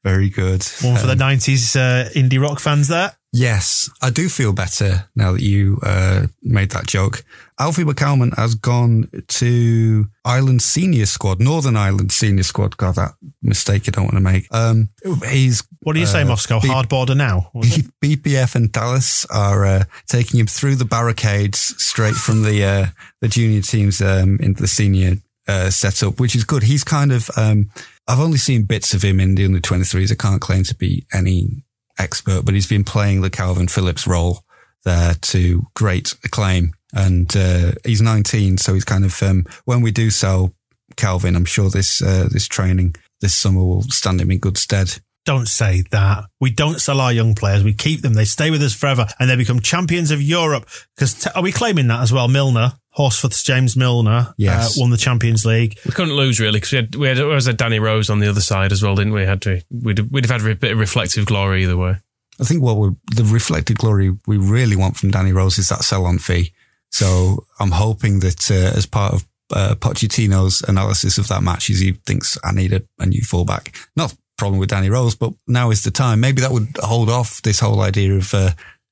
Speaker 4: Very good.
Speaker 2: One for the
Speaker 4: Um,
Speaker 2: 90s uh, indie rock fans there.
Speaker 4: Yes, I do feel better now that you uh, made that joke. Alfie McCalmont has gone to Ireland senior squad, Northern Ireland senior squad. God, that mistake you don't want to make. Um, he's
Speaker 2: What do you say,
Speaker 4: uh,
Speaker 2: Moscow?
Speaker 4: B-
Speaker 2: Hard border now? It?
Speaker 4: BPF and Dallas are uh, taking him through the barricades straight from the uh, the junior teams um, into the senior uh, setup, which is good. He's kind of um, I've only seen bits of him in the under twenty threes. I can't claim to be any expert, but he's been playing the Kalvin Phillips role there to great acclaim. And uh, he's 19, so he's kind of um, when we do sell Kalvin, I'm sure this uh, this training this summer will stand him in good stead.
Speaker 2: Don't say that. We don't sell our young players. We keep them. They stay with us forever and they become champions of Europe. Because t- are we claiming that as well? Milner, Horsforth's James Milner,
Speaker 4: Yes.
Speaker 2: uh, won the Champions League.
Speaker 3: We couldn't lose really because we had we had always had Danny Rose on the other side as well, didn't we? Had to we'd have, we'd have had a bit of reflective glory either way.
Speaker 4: I think what we the reflected glory we really want from Danny Rose is that sell on fee. So I'm hoping that uh, as part of uh, Pochettino's analysis of that match, is he thinks I need a, a new fullback. Not problem with Danny Rose, but now is the time. Maybe that would hold off this whole idea of uh,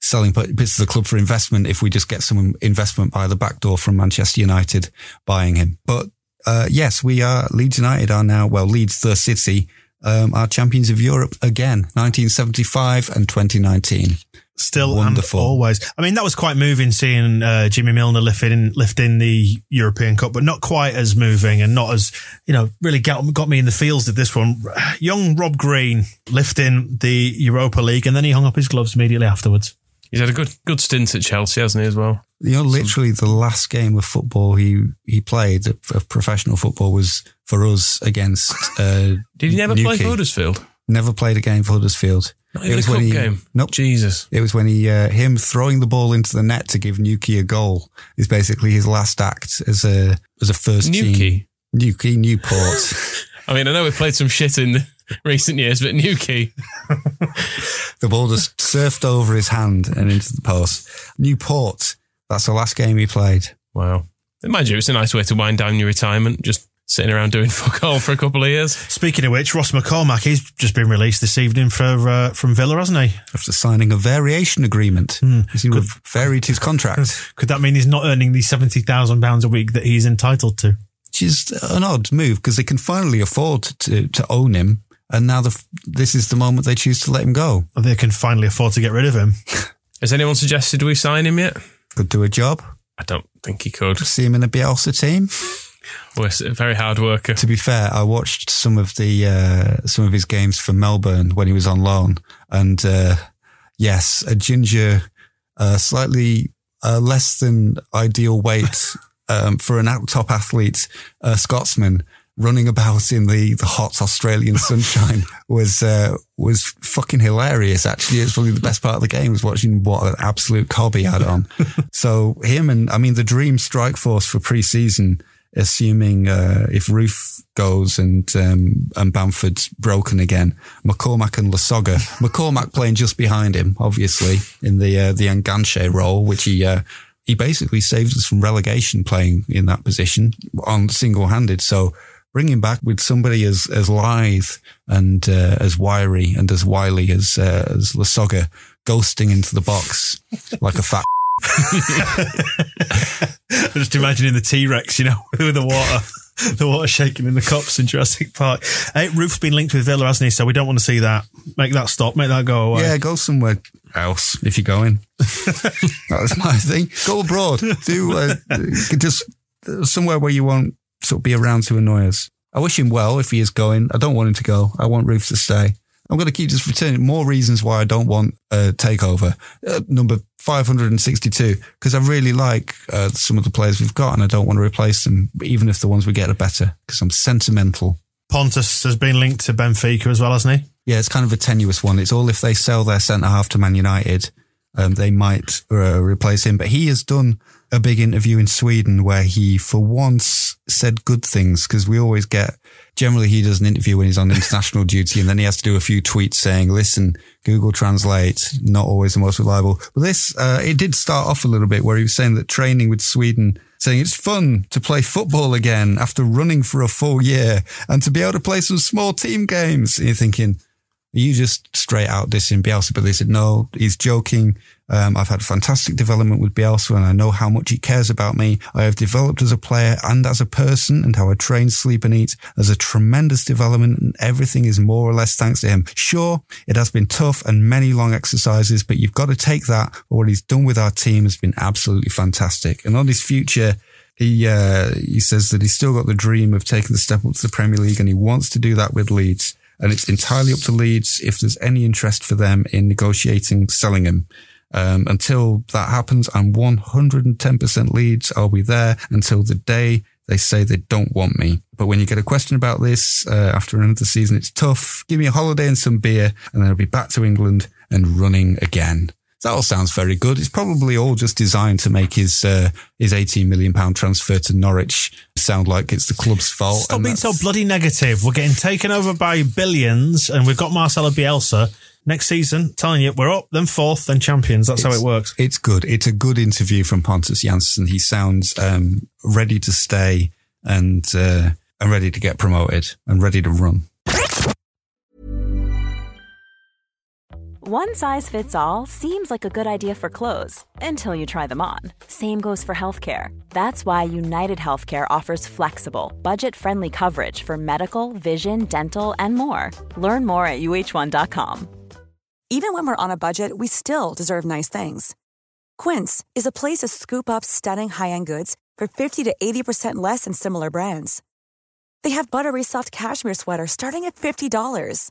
Speaker 4: selling bits of the club for investment if we just get some investment by the back door from Manchester United buying him. But uh, yes, we are Leeds United are now well Leeds the city um, are champions of Europe again, 1975 and 2019.
Speaker 2: Still
Speaker 4: Wonderful.
Speaker 2: and always. I mean, that was quite moving seeing uh, Jimmy Milner lifting lifting the European Cup, but not quite as moving and not as you know really got got me in the feels. Did this one? Young Rob Green lifting the Europa League, and then he hung up his gloves immediately afterwards.
Speaker 3: He's had a good good stint at Chelsea, hasn't he, as well?
Speaker 4: You know, literally the last game of football he he played of of professional football was for us against. Uh,
Speaker 3: Did he never play for Huddersfield?
Speaker 4: Never played a game for Huddersfield.
Speaker 3: Not even a cup
Speaker 4: he,
Speaker 3: game.
Speaker 4: Nope.
Speaker 3: Jesus.
Speaker 4: It was when he uh, him throwing the ball into the net to give Newquay a goal is basically his last act as a as a first team.
Speaker 3: Newquay.
Speaker 4: Newquay, Newport.
Speaker 3: I mean, I know we played some shit in the recent years, but Newquay.
Speaker 4: the ball just surfed over his hand and into the post. Newport. That's the last game he played.
Speaker 3: Wow. Mind you, it's a nice way to wind down your retirement, just sitting around doing fuck all for a couple of years.
Speaker 2: Speaking of which, Ross McCormack, he's just been released this evening for uh, from Villa, hasn't he?
Speaker 4: After signing a variation agreement, he seemed varied his contract.
Speaker 2: Could that mean he's not earning the seventy thousand pounds a week that he's entitled to?
Speaker 4: which is an odd move because they can finally afford to, to own him. And now the, this is the moment they choose to let him go.
Speaker 2: Or they can finally afford to get rid of him.
Speaker 3: Has anyone suggested we sign him yet?
Speaker 4: Could do a job.
Speaker 3: I don't think he could.
Speaker 4: See him in a Bielsa team.
Speaker 3: We're a very hard worker.
Speaker 4: To be fair, I watched some of the uh, some of his games for Melbourne when he was on loan, and uh, yes, a ginger, uh, slightly uh, less than ideal weight um, for an out top athlete, uh, Scotsman running about in the, the hot Australian sunshine was uh, was fucking hilarious. Actually, it's probably the best part of the game was watching what an absolute cob he had on. so him and I mean the dream strike force for pre-season assuming uh, if Roofe goes and um, and Bamford's broken again, McCormack and Lasogga. McCormack playing just behind him, obviously in the uh, the Enganche role, which he uh, he basically saved us from relegation playing in that position on single handed. So. Bring him back with somebody as as lithe and uh, as wiry and as wily as uh, as Lasogga ghosting into the box like a fat.
Speaker 2: Just imagining the T Rex, you know, with the water. The water shaking in the cups in Jurassic Park. Hey, Roofe's been linked with Villa, hasn't he? So we don't want to see that. Make that stop. Make that go away.
Speaker 4: Yeah, go somewhere else if you're going. That's my thing. Go abroad. Do uh, just somewhere where you won't sort of be around to annoy us. I wish him well if he is going. I don't want him to go. I want Roofe to stay. I'm going to keep just returning more reasons why I don't want a takeover. Uh, number 562, because I really like uh, some of the players we've got and I don't want to replace them, even if the ones we get are better, because I'm sentimental.
Speaker 2: Pontus has been linked to Benfica as well, hasn't he?
Speaker 4: Yeah, it's kind of a tenuous one. It's all if they sell their centre half to Man United, um, they might uh, replace him. But he has done a big interview in Sweden where he, for once, said good things because we always get generally he does an interview when he's on international duty and then he has to do a few tweets saying, listen, Google Translate, not always the most reliable. But this, uh, it did start off a little bit where he was saying that training with Sweden, saying it's fun to play football again after running for a full year and to be able to play some small team games. And you're thinking, you just straight out dissing Bielsa? But they said, no, he's joking. Um, I've had fantastic development with Bielsa and I know how much he cares about me. I have developed as a player and as a person and how I train, sleep and eat as a tremendous development and everything is more or less thanks to him. Sure, it has been tough and many long exercises, but you've got to take that. But what he's done with our team has been absolutely fantastic. And on his future, he uh, he says that he's still got the dream of taking the step up to the Premier League and he wants to do that with Leeds. And it's entirely up to Leeds if there's any interest for them in negotiating selling him. Um, until that happens, I'm 110% Leeds. I'll be there until the day they say they don't want me. But when you get a question about this uh, after another season, it's tough. Give me a holiday and some beer, and then I'll be back to England and running again. That all sounds very good. It's probably all just designed to make his uh, his 18 million pound transfer to Norwich sound like it's the club's fault.
Speaker 2: Stop being so bloody negative. We're getting taken over by billions, and we've got Marcelo Bielsa next season. Telling you, we're up, then fourth, then champions. That's how it works.
Speaker 4: It's good. It's a good interview from Pontus Jansson. He sounds um, ready to stay and uh, and ready to get promoted and ready to run.
Speaker 6: One size fits all seems like a good idea for clothes until you try them on. Same goes for healthcare. That's why United Healthcare offers flexible, budget friendly coverage for medical, vision, dental, and more. Learn more at uh1.com.
Speaker 7: Even when we're on a budget, we still deserve nice things. Quince is a place to scoop up stunning high end goods for 50 to 80% less than similar brands. They have buttery soft cashmere sweaters starting at $50,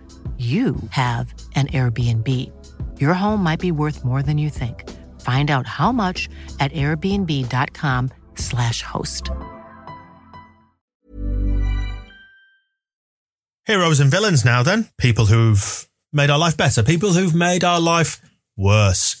Speaker 8: you have an Airbnb. Your home might be worth more than you think. Find out how much at airbnb.com/slash host.
Speaker 2: Heroes and villains now, then. People who've made our life better, people who've made our life worse.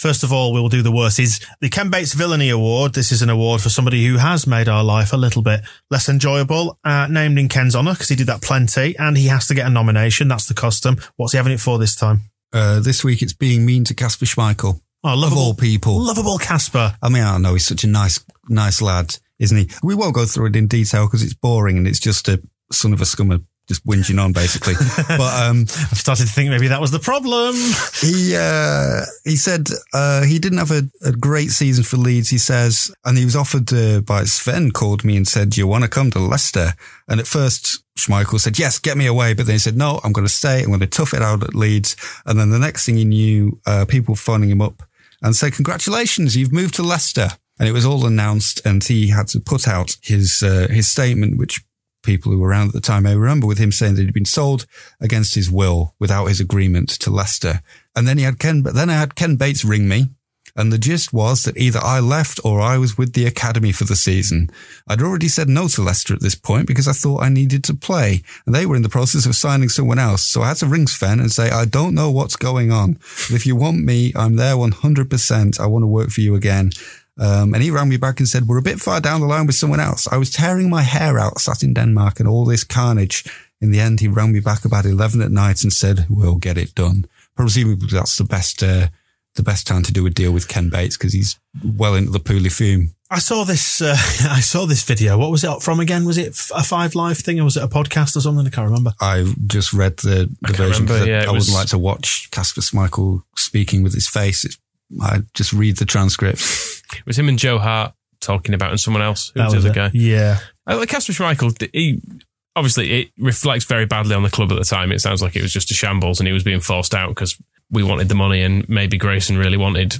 Speaker 2: First of all, we'll do the worst. Is the Ken Bates Villainy Award. This is an award for somebody who has made our life a little bit less enjoyable, uh, named in Ken's honour because he did that plenty and he has to get a nomination. That's the custom. What's he having it for this time?
Speaker 4: Uh, this week it's being mean to Kasper Schmeichel.
Speaker 2: Oh,
Speaker 4: Of all people.
Speaker 2: Lovable Kasper.
Speaker 4: I mean, I know. He's such a nice, nice lad, isn't he? We won't go through it in detail because it's boring and it's just a son of a scummer just whinging on basically. but, um,
Speaker 2: I've started to think maybe that was the problem.
Speaker 4: he uh, he said uh, he didn't have a, a great season for Leeds. He says, and he was offered uh, by Sven called me and said, "Do you want to come to Leicester?" And at first, Schmeichel said, "Yes, get me away." But then he said, "No, I'm going to stay. I'm going to tough it out at Leeds." And then the next thing he knew, uh, people phoning him up and say, "Congratulations, you've moved to Leicester." And it was all announced, and he had to put out his uh, his statement, which people who were around at the time may remember with him saying that he'd been sold against his will without his agreement to Leicester. And then he had Ken, but then I had Ken Bates ring me. And the gist was that either I left or I was with the academy for the season. I'd already said no to Leicester at this point because I thought I needed to play and they were in the process of signing someone else. So I had to ring Sven and say, I don't know what's going on. But if you want me, I'm there 100%. I want to work for you again. Um, and he rang me back and said, we're a bit far down the line with someone else. I was tearing my hair out, sat in Denmark and all this carnage. In the end, he rang me back about 11 at night and said, we'll get it done. Presumably that's the best, uh, the best time to do a deal with Ken Bates because he's well into the Pouilly-Fumé.
Speaker 2: I saw this. Uh, I saw this video. What was it from again? Was it a Five Live thing, or was it a podcast or something? I can't remember.
Speaker 4: I just read the, the version
Speaker 3: remember, yeah, it
Speaker 4: I
Speaker 3: was-
Speaker 4: wouldn't like to watch Kasper Schmeichel speaking with his face. It's, I just read the transcript.
Speaker 3: It was him and Joe Hart talking about and someone else. Who
Speaker 2: That
Speaker 3: was the other
Speaker 2: it.
Speaker 3: guy?
Speaker 2: Yeah.
Speaker 3: Uh, like Kasper Schmeichel, he obviously it reflects very badly on the club at the time. It sounds like it was just a shambles, and he was being forced out because we wanted the money, and maybe Grayson really wanted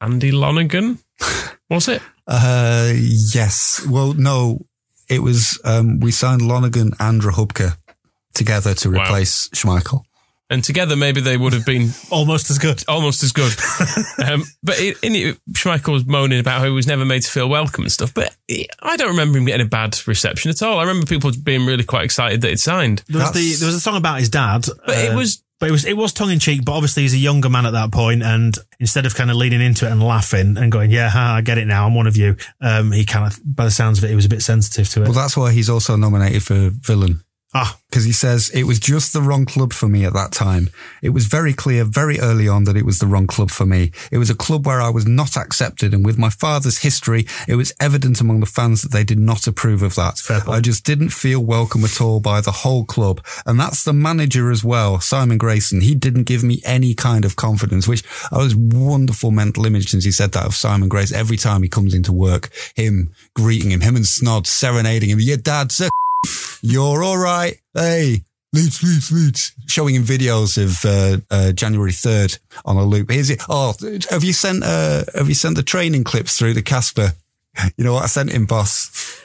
Speaker 3: Andy Lonergan. Was it?
Speaker 4: Uh, yes. Well, no, it was, um, we signed Lonergan and Rachubka together to
Speaker 3: Wow.
Speaker 4: replace Schmeichel.
Speaker 3: And together, maybe they would have been
Speaker 2: Almost as good.
Speaker 3: almost as good. um, but it, in it, Schmeichel was moaning about how he was never made to feel welcome and stuff. But he- I don't remember him getting a bad reception at all. I remember people being really quite excited that it signed.
Speaker 2: There was the there was a song about his dad,
Speaker 3: But it
Speaker 2: uh,
Speaker 3: was
Speaker 2: but it was it was tongue in cheek. But obviously, he's a younger man at that point, and instead of kind of leaning into it and laughing and going, "Yeah, ha, I get it now, I'm one of you," um, he kind of, by the sounds of it, he was a bit sensitive to it.
Speaker 4: Well, that's why he's also nominated for villain.
Speaker 2: Ah,
Speaker 4: because he says it was just the wrong club for me at that time. It was very clear very early on that it was the wrong club for me. It was a club where I was not accepted, and with my father's history, it was evident among the fans that they did not approve of that. I just didn't feel welcome at all by the whole club, and that's the manager as well, Simon Grayson. He didn't give me any kind of confidence, which I was wonderful mental image since he said that of Simon Grayson. Every time he comes into work, him greeting him, him and Snod serenading him. Your dad's a you're all right. Hey, Leeds, Leeds, Leeds. Showing him videos of uh, uh, January third on a loop. Here's it. Oh, have you sent? Uh, have you sent the training clips through the Kasper? You know what I sent him, boss.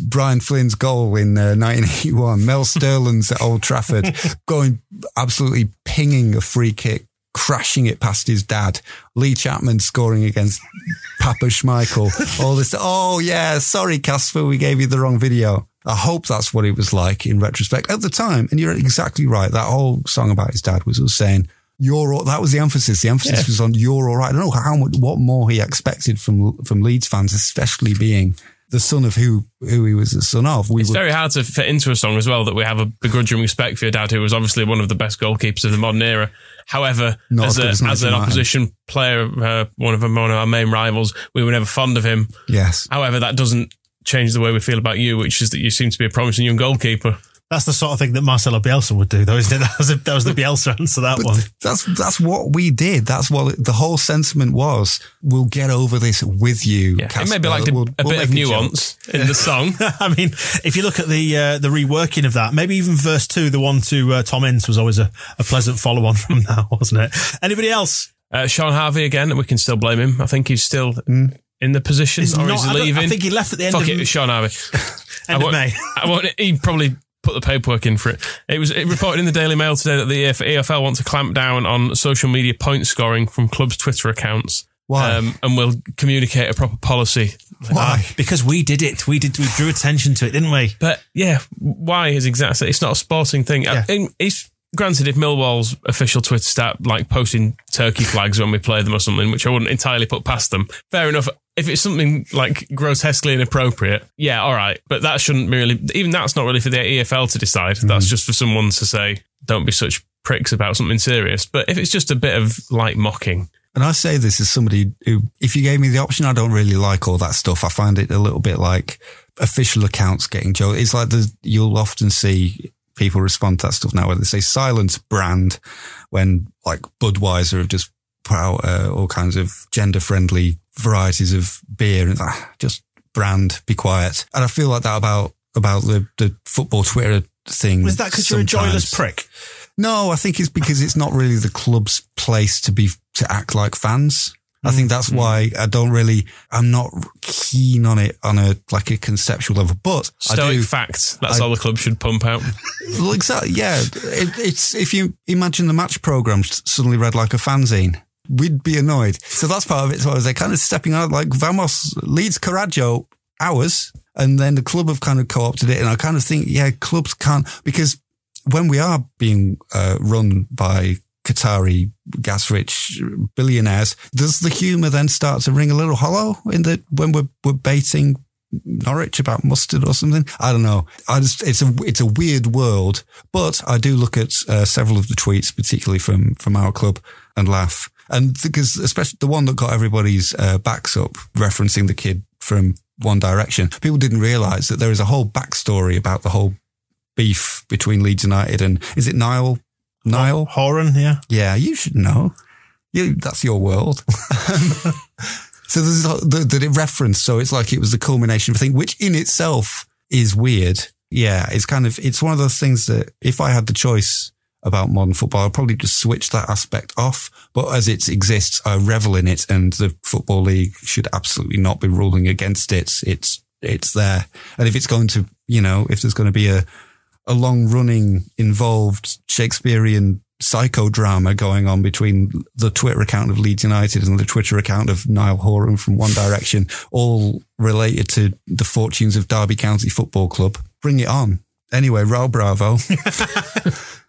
Speaker 4: Brian Flynn's goal in uh, 1981. Mel Sterland's at Old Trafford, going absolutely pinging a free kick, crashing it past his dad. Lee Chapman scoring against Papa Schmeichel. All this. Oh yeah, sorry, Kasper, we gave you the wrong video. I hope that's what it was like in retrospect at the time. And you're exactly right. That whole song about his dad was, was saying. You're all, that was the emphasis. The emphasis was on you're all right. I don't know how much, what more he expected from from Leeds fans, especially being the son of who who he was the son of. We
Speaker 3: It's
Speaker 4: were,
Speaker 3: very hard to fit into a song as well that we have a begrudging respect for your dad, who was obviously one of the best goalkeepers of the modern era. However, as,
Speaker 4: as
Speaker 3: a,
Speaker 4: as
Speaker 3: as an opposition player, uh, one of our- one of our main rivals, we were never fond of him.
Speaker 4: yes.
Speaker 3: However, that doesn't change the way we feel about you, which is that you seem to be a promising young goalkeeper.
Speaker 2: That's the sort of thing that Marcelo Bielsa would do, though, isn't it? That was, a, that was the Bielsa answer. To that
Speaker 4: But
Speaker 2: one.
Speaker 4: that's that's what we did. That's what the whole sentiment was. We'll get over this with you.
Speaker 3: Yeah, it
Speaker 4: may
Speaker 3: be like a,
Speaker 4: We'll-
Speaker 3: a
Speaker 4: we'll
Speaker 3: bit of
Speaker 4: make a joke."
Speaker 3: nuance in the song.
Speaker 2: I mean, if you look at the uh, the reworking of that, maybe even verse two, the one to uh, Tom Ince was always a, a pleasant follow on from that, wasn't it? Anybody else?
Speaker 3: Uh, Shaun Harvey again, we can still blame him. I think he's still in the position,
Speaker 2: He's
Speaker 3: or
Speaker 2: not-
Speaker 3: is he leaving?
Speaker 2: I think he left at the end
Speaker 3: Fuck
Speaker 2: of-
Speaker 3: it, Shaun Harvey.
Speaker 2: End
Speaker 3: I
Speaker 2: of
Speaker 3: won't-
Speaker 2: May.
Speaker 3: I won't, he probably put the paperwork in for it. It was it reported in the Daily Mail today that the EF EFL want to clamp down on social media point scoring from clubs' Twitter accounts.
Speaker 4: Why?
Speaker 3: Um, and will communicate a proper policy.
Speaker 4: Why?
Speaker 2: Because we did it. We did. We drew attention to it, didn't we?
Speaker 3: But yeah, why is exactly? It's not a sporting thing.
Speaker 2: Yeah.
Speaker 3: I- it's granted if Millwall's official Twitter start like posting turkey flags when we play them or something, which I wouldn't entirely put past them. Fair enough. If it's something like grotesquely inappropriate, yeah, all right. But that shouldn't really. Even that's not really for the EFL to decide. That's mm. just for someone to say, "Don't be such pricks about something serious." But if it's just a bit of light mocking,
Speaker 4: And I say this as somebody who, if you gave me the option, I don't really like all that stuff. I find it a little bit like official accounts getting joked. It's like the, you'll often see people respond to that stuff now where they say silence brand when like Budweiser have just put out uh, all kinds of gender friendly varieties of beer and "Ah, just brand, be quiet. And I feel like that about, about the, the football Twitter thing.
Speaker 2: Was that because you're a joyless prick?
Speaker 4: No, I think it's because it's not really the club's place to be to act like fans. I think that's why I don't really, I'm not keen on it on a, like a conceptual level, but I
Speaker 3: Stoic
Speaker 4: do.
Speaker 3: facts. That's
Speaker 4: I-
Speaker 3: all the club should pump out.
Speaker 4: Well, exactly. Yeah. It, it's, if you imagine the match programs suddenly read like a fanzine, we'd be annoyed. So that's part of it. So they're kind of stepping out like Vamos Leeds Carajo hours. And then the club have kind of co-opted it. And I kind of think, yeah, clubs can't, because when we are being uh, run by Qatari gas rich billionaires, does the humour then start to ring a little hollow in the, when we're, we're baiting Norwich about mustard or something. I don't know. I just it's a it's a weird world, but I do look at uh, several of the tweets, particularly from from our club, and laugh. And because especially the one that got everybody's uh, backs up, referencing the kid from One Direction, people didn't realise that there is a whole backstory about the whole beef between Leeds United and is it Niall? Niall
Speaker 2: Horan, yeah.
Speaker 4: yeah, you should know. You, that's your world. so there's that that it referenced. So it's like it was the culmination of a thing, which in itself is weird. Yeah, it's kind of it's one of those things that if I had the choice about modern football, I'll probably just switch that aspect off. But as it exists, I revel in it, and the football league should absolutely not be ruling against it. It's it's there, and if it's going to, you know, if there's going to be a a long running involved Shakespearean psychodrama going on between the Twitter account of Leeds United and the Twitter account of Niall Horan from One Direction, all related to the fortunes of Derby County Football Club. Bring it on. Anyway, Raul Bravo.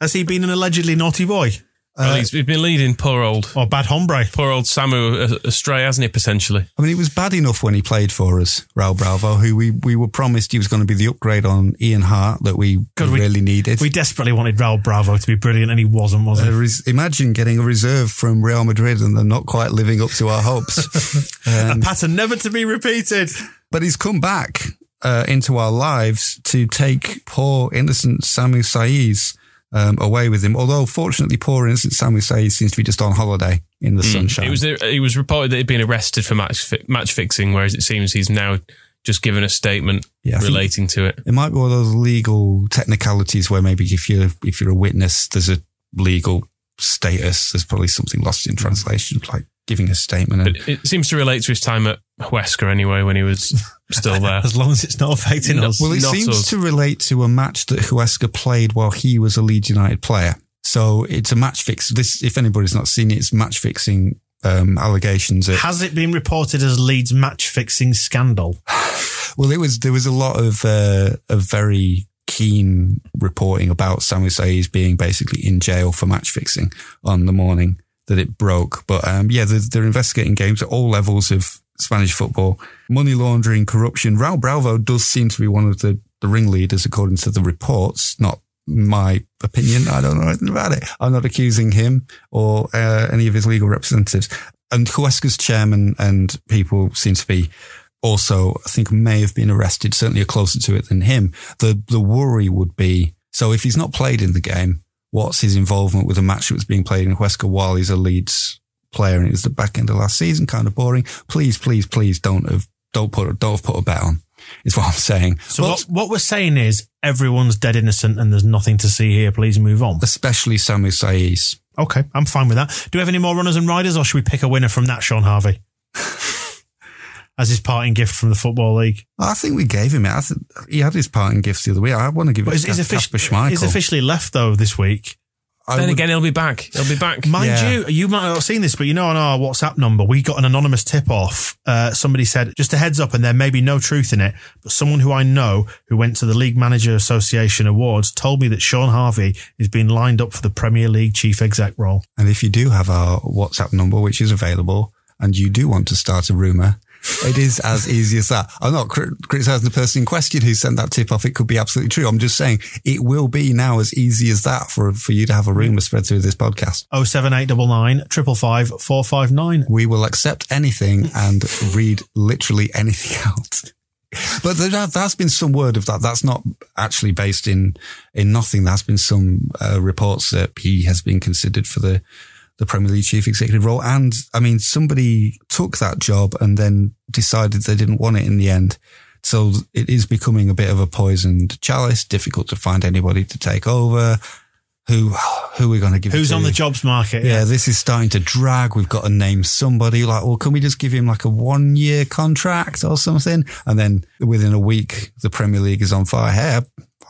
Speaker 2: Has he been an allegedly naughty boy?
Speaker 3: well, he's, he's been leading poor old
Speaker 2: Or bad hombre?
Speaker 3: poor old Samu astray, hasn't he? Potentially.
Speaker 4: I mean, he was bad enough when he played for us, Raul Bravo, who we, we were promised he was going to be the upgrade on Ian Harte that we,
Speaker 2: God, we-
Speaker 4: really needed.
Speaker 2: We desperately wanted Raul Bravo to be brilliant, and he wasn't, was he?
Speaker 4: Uh, res- imagine getting a reserve from Real Madrid and they're not quite living up to our hopes.
Speaker 2: a pattern never to be repeated.
Speaker 4: but he's come back uh, into our lives to take poor innocent Samu Saiz um, away with him. Although, fortunately, poor innocent Samu Saiz seems to be just on holiday in the sunshine.
Speaker 3: It was it was reported that he'd been arrested for match fi- match fixing, whereas it seems he's now just given a statement
Speaker 4: Yeah,
Speaker 3: relating to it.
Speaker 4: It might be one of those legal technicalities where maybe if you're if you're a witness, there's a legal status. There's probably something lost in translation, like giving a statement. And,
Speaker 3: But it seems to relate to his time at Huesca anyway, when he was still there.
Speaker 2: As long as it's not affecting
Speaker 3: No.
Speaker 2: us.
Speaker 4: well, it
Speaker 3: not
Speaker 4: seems
Speaker 3: us.
Speaker 4: to relate to a match that Huesca played while he was a Leeds United player. So it's a match fix. This, if anybody's not seen it, it's match fixing um, allegations. At,
Speaker 2: Has it been reported as Leeds match fixing scandal?
Speaker 4: well, it was there was a lot of uh, of very keen reporting about Samu Saiz being basically in jail for match fixing on the morning that it broke. But um, yeah, they're, they're investigating games at all levels of Spanish football, money laundering, corruption. Raul Bravo does seem to be one of the, the ringleaders, according to the reports. Not my opinion. I don't know anything about it. I'm not accusing him or uh, any of his legal representatives. And Huesca's chairman and people seem to be also, I think, may have been arrested. Certainly, are closer to it than him. The the worry would be so if he's not played in the game, what's his involvement with a match that was being played in Huesca while he's a Leeds player and it was the back end of last season? Kind of boring. Please, please, please don't have don't put don't have put a bet on. Is what I'm saying.
Speaker 2: So
Speaker 4: But
Speaker 2: what, what we're saying is everyone's dead innocent and there's nothing to see here. Please move on.
Speaker 4: especially Samu Saiz.
Speaker 2: Okay, I'm fine with that. Do we have any more runners and riders, or should we pick a winner from that, Shaun Harvey? As his parting gift from the Football League.
Speaker 4: I think we gave him it. I think he had his parting gifts the other week. I want to give it
Speaker 2: But he's,
Speaker 4: to
Speaker 2: he's,
Speaker 4: Schmeichel.
Speaker 2: he's officially left, though, this week.
Speaker 4: I
Speaker 3: then
Speaker 4: would-
Speaker 3: again, he'll be back. He'll be back.
Speaker 2: Mind
Speaker 4: Yeah.
Speaker 2: you, you might not have seen this, but you know, on our WhatsApp number, we got an anonymous tip off. Uh, somebody said, just a heads up, and there may be no truth in it, but someone who I know who went to the League Manager Association Awards told me that Shaun Harvey is being lined up for the Premier League chief exec role.
Speaker 4: And if you do have our WhatsApp number, which is available, and you do want to start a rumor, it is as easy as that. I'm not cri- criticizing the person in question who sent that tip off. It could be absolutely true. I'm just saying it will be now as easy as that for, for you to have a rumor spread through this podcast.
Speaker 2: 07899 555 459.
Speaker 4: We will accept anything and read literally anything out. But there has been some word of that. That's not actually based in in nothing. There has been some uh, reports that he has been considered for the the Premier League chief executive role. And I mean, somebody took that job and then decided they didn't want it in the end. So it is becoming a bit of a poisoned chalice. Difficult to find anybody to take over. who who are we going to give?
Speaker 2: Who's
Speaker 4: to?
Speaker 2: on the jobs market?
Speaker 4: Yeah, this is starting to drag. We've got to name somebody. Like, well, can we just give him like a one year contract or something? And then within a week, the Premier League is on fire. Hey,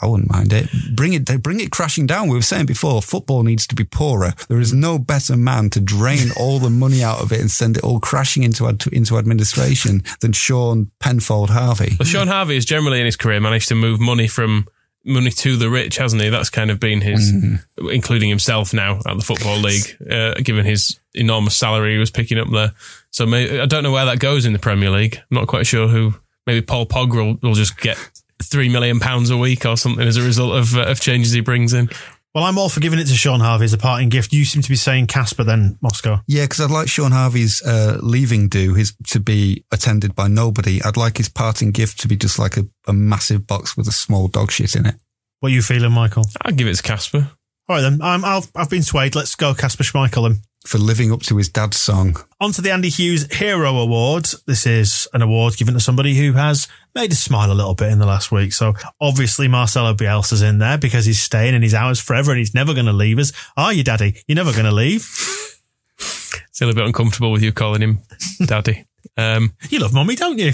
Speaker 4: I wouldn't mind it. Bring it, bring it crashing down. We were saying before, football needs to be poorer. There is no better man to drain all the money out of it and send it all crashing into ad, into administration than Shaun Penfold Harvey.
Speaker 3: Well, Shaun Harvey has generally in his career managed to move money from money to the rich, hasn't he? That's kind of been his,
Speaker 4: Mm-hmm.
Speaker 3: including himself now at the Football League, uh, given his enormous salary he was picking up there. So maybe, I don't know where that goes in the Premier League. I'm not quite sure who. Maybe Paul Pogba will, will just get three million pounds a week or something as a result of uh, of changes he brings in.
Speaker 2: Well, I'm all for giving it to Shaun Harvey as a parting gift. You seem to be saying Kasper then, Moscow.
Speaker 4: Yeah, because I'd like Shaun Harvey's uh, leaving do his to be attended by nobody. I'd like his parting gift to be just like a, a massive box with a small dog shit in it.
Speaker 2: What are you feeling, Michael?
Speaker 3: I'd give it to Kasper.
Speaker 2: All right then, I'm, I've, I've been swayed. Let's go Kasper Schmeichel then.
Speaker 4: For living up to his dad's song.
Speaker 2: On to the Andy Hughes Hero Award. This is an award given to somebody who has made us smile a little bit in the last week. So obviously Marcelo Bielsa's in there because he's staying and he's ours forever and he's never going to leave us. Are you, Daddy? You're never going to leave.
Speaker 3: Still a bit uncomfortable with you calling him daddy. Um,
Speaker 2: You love Mummy, don't you?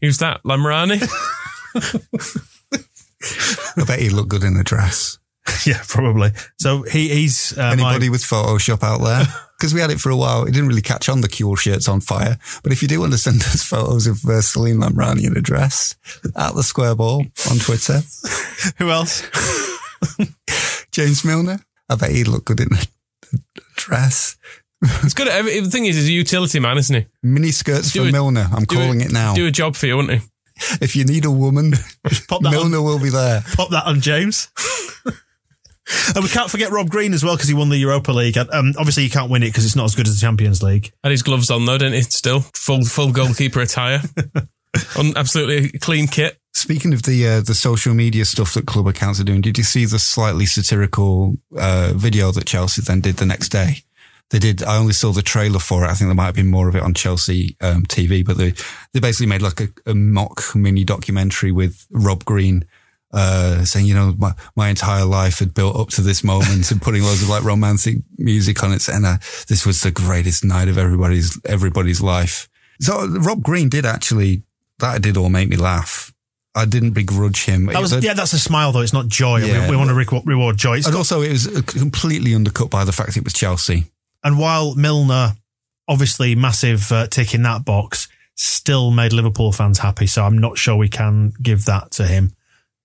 Speaker 3: who's that? Lamrani?
Speaker 4: I bet he'd look good in the dress.
Speaker 2: yeah, probably. So he, he's uh,
Speaker 4: Anybody
Speaker 2: my-
Speaker 4: with Photoshop out there? Because we had it for a while. It didn't really catch on the Cure shirts on fire. But if you do want to send us photos of uh, Celine Lamrani in a dress at the square ball on Twitter,
Speaker 2: who else?
Speaker 4: James Milner, I bet he'd look good in a, dress.
Speaker 3: It's good. Every, the thing is, he's a utility man, isn't he?
Speaker 4: Mini skirts for
Speaker 3: a-
Speaker 4: Milner. I'm
Speaker 3: do a-
Speaker 4: calling it now.
Speaker 3: Do a job for you, wouldn't he?
Speaker 4: If you need a woman, Milner
Speaker 2: on,
Speaker 4: will be there.
Speaker 2: pop that on James. And we can't forget Rob Green as well because he won the Europa League. Um, obviously, you can't win it because it's not as good as the Champions League.
Speaker 3: Had his gloves on though, didn't he? Still full full goalkeeper attire, on absolutely clean kit.
Speaker 4: Speaking of the uh, the social media stuff that club accounts are doing, did you see the slightly satirical uh, video that Chelsea then did the next day? They did. I only saw the trailer for it. I think there might have been more of it on Chelsea um, TV, but they they basically made like a, a mock mini documentary with Rob Green. Uh, saying, you know, my, my entire life had built up to this moment and putting loads of like romantic music on it. And uh, this was the greatest night of everybody's, everybody's life. So Rob Green did actually, that did all make me laugh. I didn't begrudge him.
Speaker 2: That was, yeah, that's a smile though. It's not joy.
Speaker 4: Yeah.
Speaker 2: we, we want to re- reward joy. It's
Speaker 4: and
Speaker 2: got-
Speaker 4: also, it was uh, completely undercut by the fact it was Chelsea.
Speaker 2: and while Milner, obviously massive uh, tick in that box, still made Liverpool fans happy. So I'm not sure we can give that to him.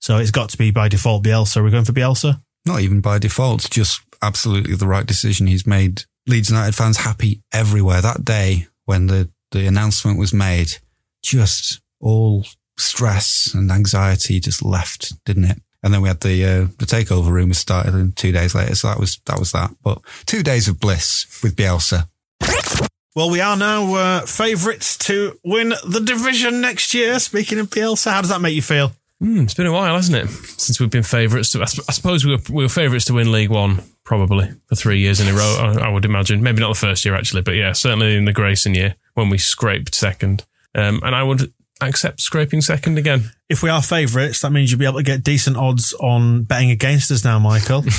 Speaker 2: So it's got to be by default Bielsa. We're going for Bielsa.
Speaker 4: Not even by default, just absolutely the right decision. He's made Leeds United fans happy everywhere. That day when the, the announcement was made, just all stress and anxiety just left, didn't it? And then we had the uh, the takeover rumors started, and two days later, so that was that was that. But two days of bliss with Bielsa.
Speaker 2: Well, we are now uh, favourites to win the division next year. Speaking of Bielsa, how does that make you feel?
Speaker 3: Hmm, it's been a while, hasn't it, since we've been favourites? To, I, I suppose we were, we were favourites to win League One, probably for three years in a row. I, I would imagine, maybe not the first year actually, but yeah, certainly in the Grayson year when we scraped second. Um, and I would accept scraping second again.
Speaker 2: If we are favourites, that means you'll be able to get decent odds on betting against us now, Michael.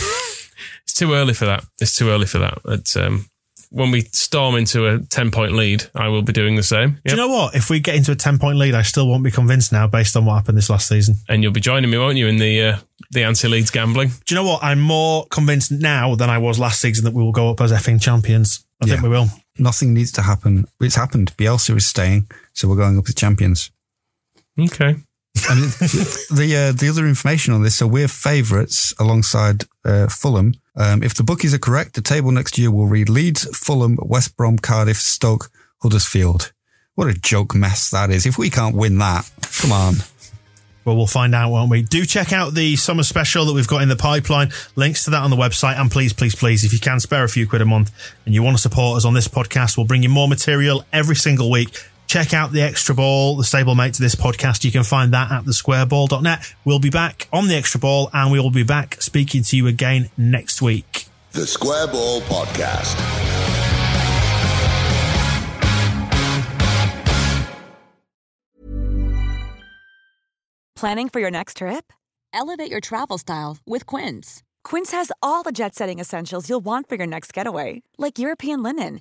Speaker 3: It's too early for that. It's too early for that. It's, um, when we storm into a ten point lead, I will be doing the same.
Speaker 2: Do you know what? If we get into a 10 point lead, I still won't be convinced now based on what happened this last season.
Speaker 3: and you'll be joining me, won't you, in the uh, the anti Leeds gambling?
Speaker 2: Do you know what? I'm more convinced now than I was last season that we will go up as effing champions. I think we will.
Speaker 4: Nothing needs to happen. It's happened. Bielsa is staying, so we're going up as champions.
Speaker 3: Okay.
Speaker 4: And the uh, the other information on this, so we're favourites alongside uh, Fulham. Um, if the bookies are correct, the table next year will read Leeds, Fulham, West Brom, Cardiff, Stoke, Huddersfield. What a joke mess that is! If we can't win that, come on.
Speaker 2: Well, we'll find out, won't we? Do check out the summer special that we've got in the pipeline. Links to that on the website. And please, please, please, if you can spare a few quid a month and you want to support us on this podcast, we'll bring you more material every single week. Check out the extra ball, the stablemate to this podcast. You can find that at thesquareball.net. We'll be back on the extra ball and we will be back speaking to you again next week.
Speaker 1: The Square Ball Podcast.
Speaker 7: Planning for your next trip? Elevate your travel style with Quince. Quince has all the jet setting essentials you'll want for your next getaway, like European linen,